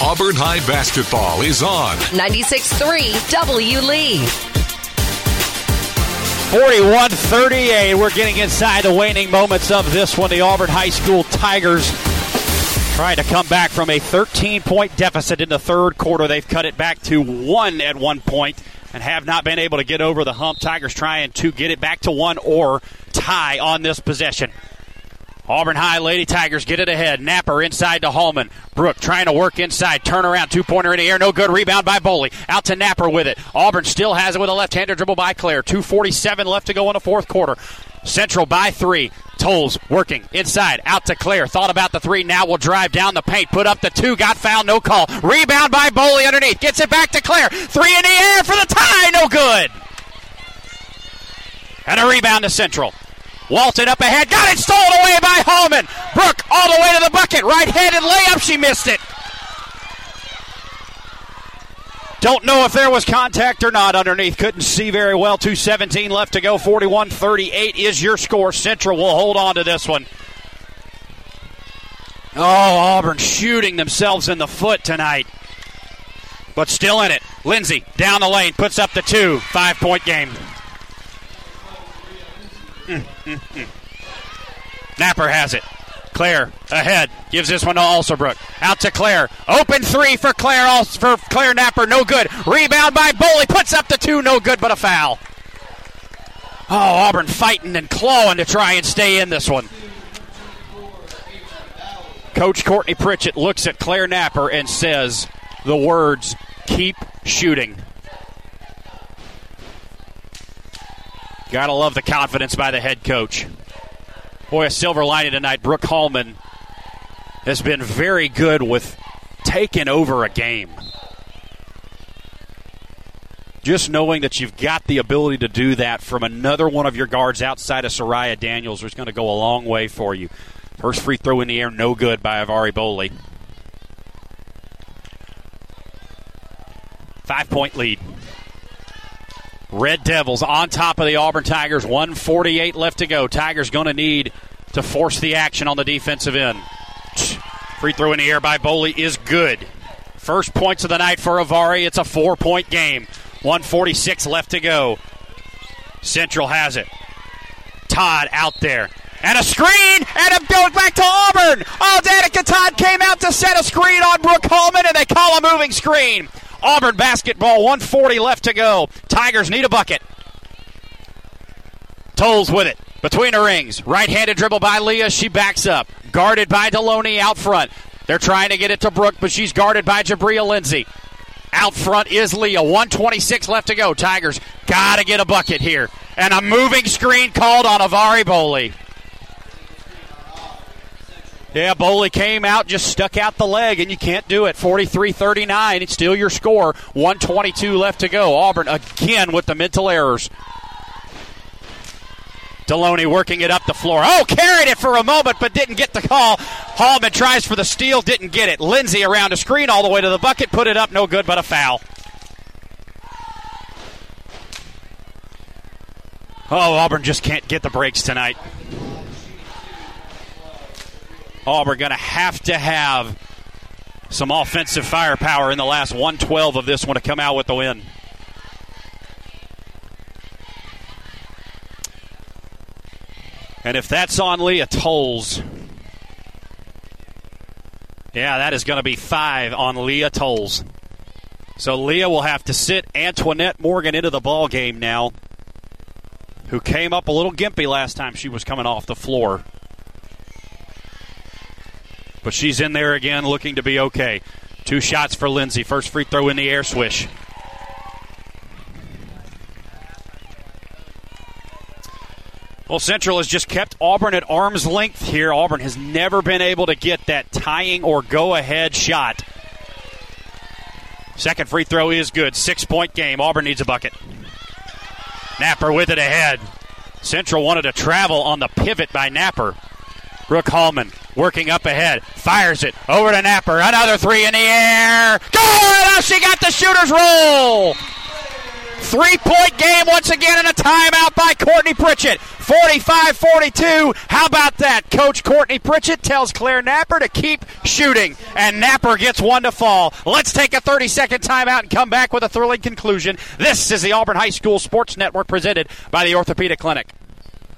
Auburn High basketball is on. 96.3 W Lee. 41 38. We're getting inside the waning moments of this one. The Auburn High School Tigers trying to come back from a 13 point deficit in the third quarter. They've cut it back to one at one point and have not been able to get over the hump. Tigers trying to get it back to one or tie on this possession. Auburn High Lady Tigers get it ahead. Napper inside to Hallman. Brooke trying to work inside. Turn around. Two pointer in the air. No good. Rebound by Boley. Out to Napper with it. Auburn still has it with a left hander dribble by Claire. 2.47 left to go in the fourth quarter. Central by three. Tolles working inside. Out to Claire. Thought about the three. Now will drive down the paint. Put up the two. Got fouled. No call. Rebound by Boley underneath. Gets it back to Claire. Three in the air for the tie. No good. And a rebound to Central. Walton up ahead. Got it stolen away by Hallman. Brooke all the way to the bucket. Right handed layup. She missed it. Don't know if there was contact or not underneath. Couldn't see very well. 2.17 left to go. 41 38 is your score. Central will hold on to this one. Oh, Auburn shooting themselves in the foot tonight. But still in it. Lindsay down the lane puts up the two. Five point game. [LAUGHS] Napper has it. Claire ahead. Gives this one to Alsobrook. Out to Claire. Open three for Claire for Claire Napper. No good. Rebound by Boley. Puts up the two. No good, but a foul. Oh, Auburn fighting and clawing to try and stay in this one. Coach Courtney Pritchett looks at Claire Napper and says the words, keep shooting. Gotta love the confidence by the head coach. Boy, a silver lining tonight. Brooke Hallman has been very good with taking over a game. Just knowing that you've got the ability to do that from another one of your guards outside of Soraya Daniels is going to go a long way for you. First free throw in the air, no good by Avari Boley. Five point lead. Red Devils on top of the Auburn Tigers. 148 left to go. Tigers going to need to force the action on the defensive end. Free throw in the air by Boley is good. First points of the night for Avari. It's a four point game. 146 left to go. Central has it. Todd out there. And a screen, and it goes back to Auburn. Oh, Danica Todd came out to set a screen on Brooke Hallman, and they call a moving screen. Auburn basketball, 140 left to go. Tigers need a bucket. Tolles with it. Between the rings. Right handed dribble by Leah. She backs up. Guarded by Deloney out front. They're trying to get it to Brooke, but she's guarded by Jabria Lindsay. Out front is Leah. 126 left to go. Tigers got to get a bucket here. And a moving screen called on Avari Boley. Yeah, Boley came out, just stuck out the leg, and you can't do it. 43 39. It's still your score. 122 left to go. Auburn again with the mental errors. Deloney working it up the floor. Oh, carried it for a moment, but didn't get the call. Hallman tries for the steal, didn't get it. Lindsay around a screen all the way to the bucket, put it up, no good, but a foul. Oh, Auburn just can't get the breaks tonight. Auburn going to have to have some offensive firepower in the last 112 of this one to come out with the win. And if that's on Leah Tolles, yeah, that is going to be five on Leah Tolles. So Leah will have to sit Antoinette Morgan into the ball game now, who came up a little gimpy last time she was coming off the floor. But she's in there again, looking to be okay. Two shots for Lindsay. First free throw in the air swish. Well, Central has just kept Auburn at arm's length here. Auburn has never been able to get that tying or go ahead shot. Second free throw is good. Six point game. Auburn needs a bucket. Napper with it ahead. Central wanted to travel on the pivot by Napper. Brooke Hallman working up ahead. Fires it over to Napper. Another three in the air. Good! Oh, she got the shooter's roll. Three point game once again and a timeout by Courtney Pritchett. 45 42. How about that? Coach Courtney Pritchett tells Claire Napper to keep shooting, and Napper gets one to fall. Let's take a 30 second timeout and come back with a thrilling conclusion. This is the Auburn High School Sports Network presented by the Orthopedic Clinic.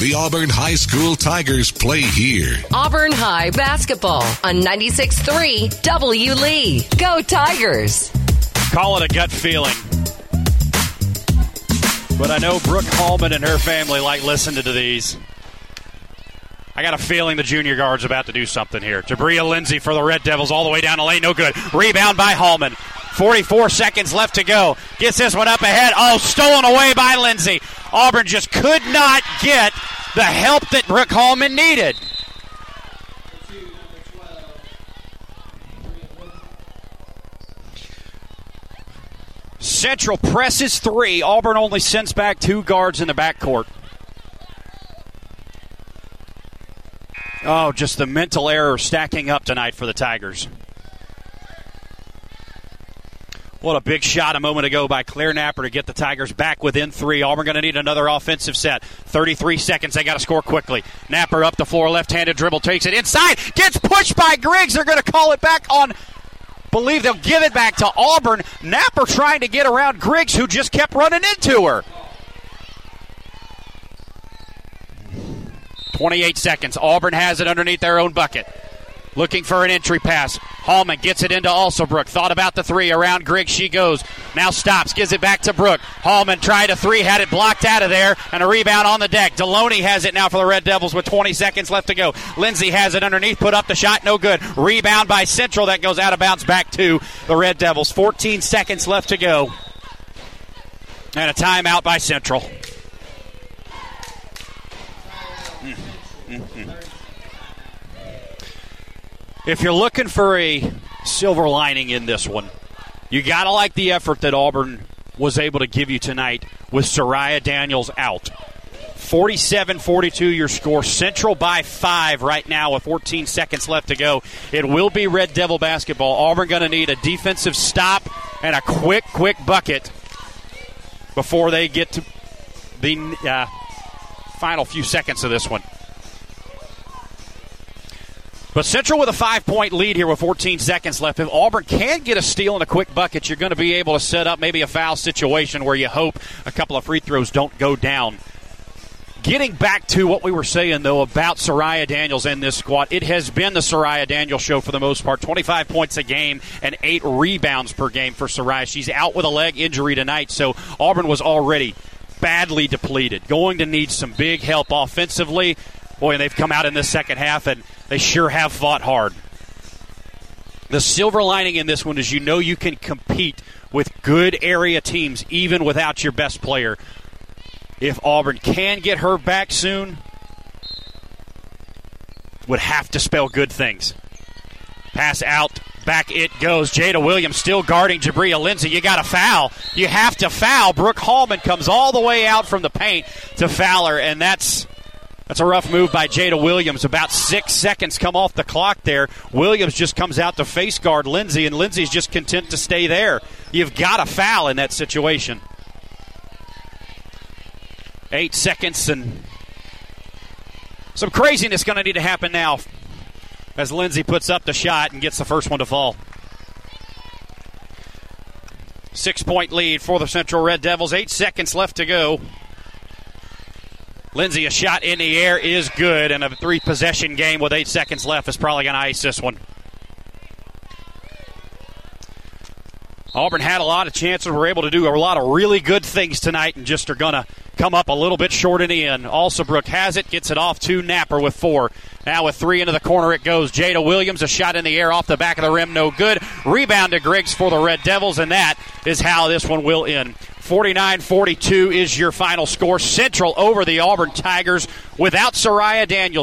The Auburn High School Tigers play here. Auburn High basketball on 96.3 W. Lee. Go Tigers. Call it a gut feeling. But I know Brooke Hallman and her family like listening to these. I got a feeling the junior guard's about to do something here. Jabria Lindsay for the Red Devils all the way down the lane. No good. Rebound by Hallman. 44 seconds left to go. Gets this one up ahead. Oh, stolen away by Lindsay. Auburn just could not get the help that Brooke Hallman needed. Central presses three. Auburn only sends back two guards in the backcourt. Oh, just the mental error stacking up tonight for the Tigers. What a big shot a moment ago by Claire Napper to get the Tigers back within three. Auburn going to need another offensive set. 33 seconds. They got to score quickly. Napper up the floor, left handed dribble, takes it inside, gets pushed by Griggs. They're going to call it back on. Believe they'll give it back to Auburn. Napper trying to get around Griggs, who just kept running into her. 28 seconds. Auburn has it underneath their own bucket. Looking for an entry pass. Hallman gets it into Alsobrook. Thought about the three. Around Griggs she goes. Now stops. Gives it back to Brooke. Hallman tried a three. Had it blocked out of there. And a rebound on the deck. Deloney has it now for the Red Devils with 20 seconds left to go. Lindsay has it underneath. Put up the shot. No good. Rebound by Central. That goes out of bounds back to the Red Devils. 14 seconds left to go. And a timeout by Central. If you're looking for a silver lining in this one, you got to like the effort that Auburn was able to give you tonight with Soraya Daniels out. 47 42 your score. Central by five right now with 14 seconds left to go. It will be Red Devil basketball. Auburn going to need a defensive stop and a quick, quick bucket before they get to the uh, final few seconds of this one. But Central with a five point lead here with 14 seconds left. If Auburn can get a steal and a quick bucket, you're going to be able to set up maybe a foul situation where you hope a couple of free throws don't go down. Getting back to what we were saying, though, about Soraya Daniels and this squad, it has been the Soraya Daniels show for the most part. 25 points a game and eight rebounds per game for Soraya. She's out with a leg injury tonight, so Auburn was already badly depleted. Going to need some big help offensively. Boy, and they've come out in this second half, and they sure have fought hard. The silver lining in this one is you know you can compete with good area teams even without your best player. If Auburn can get her back soon, would have to spell good things. Pass out, back it goes. Jada Williams still guarding Jabria Lindsay. You got to foul. You have to foul. Brooke Hallman comes all the way out from the paint to Fowler, and that's that's a rough move by Jada Williams. About six seconds come off the clock there. Williams just comes out to face guard Lindsay, and Lindsay's just content to stay there. You've got a foul in that situation. Eight seconds, and some craziness going to need to happen now as Lindsay puts up the shot and gets the first one to fall. Six point lead for the Central Red Devils. Eight seconds left to go. Lindsay, a shot in the air is good, and a three possession game with eight seconds left is probably going to ice this one. Auburn had a lot of chances, were able to do a lot of really good things tonight, and just are going to come up a little bit short in the end. Alsobrook has it, gets it off to Napper with four. Now with three into the corner it goes. Jada Williams, a shot in the air off the back of the rim, no good. Rebound to Griggs for the Red Devils, and that is how this one will end. 49 42 is your final score. Central over the Auburn Tigers without Soraya Daniels.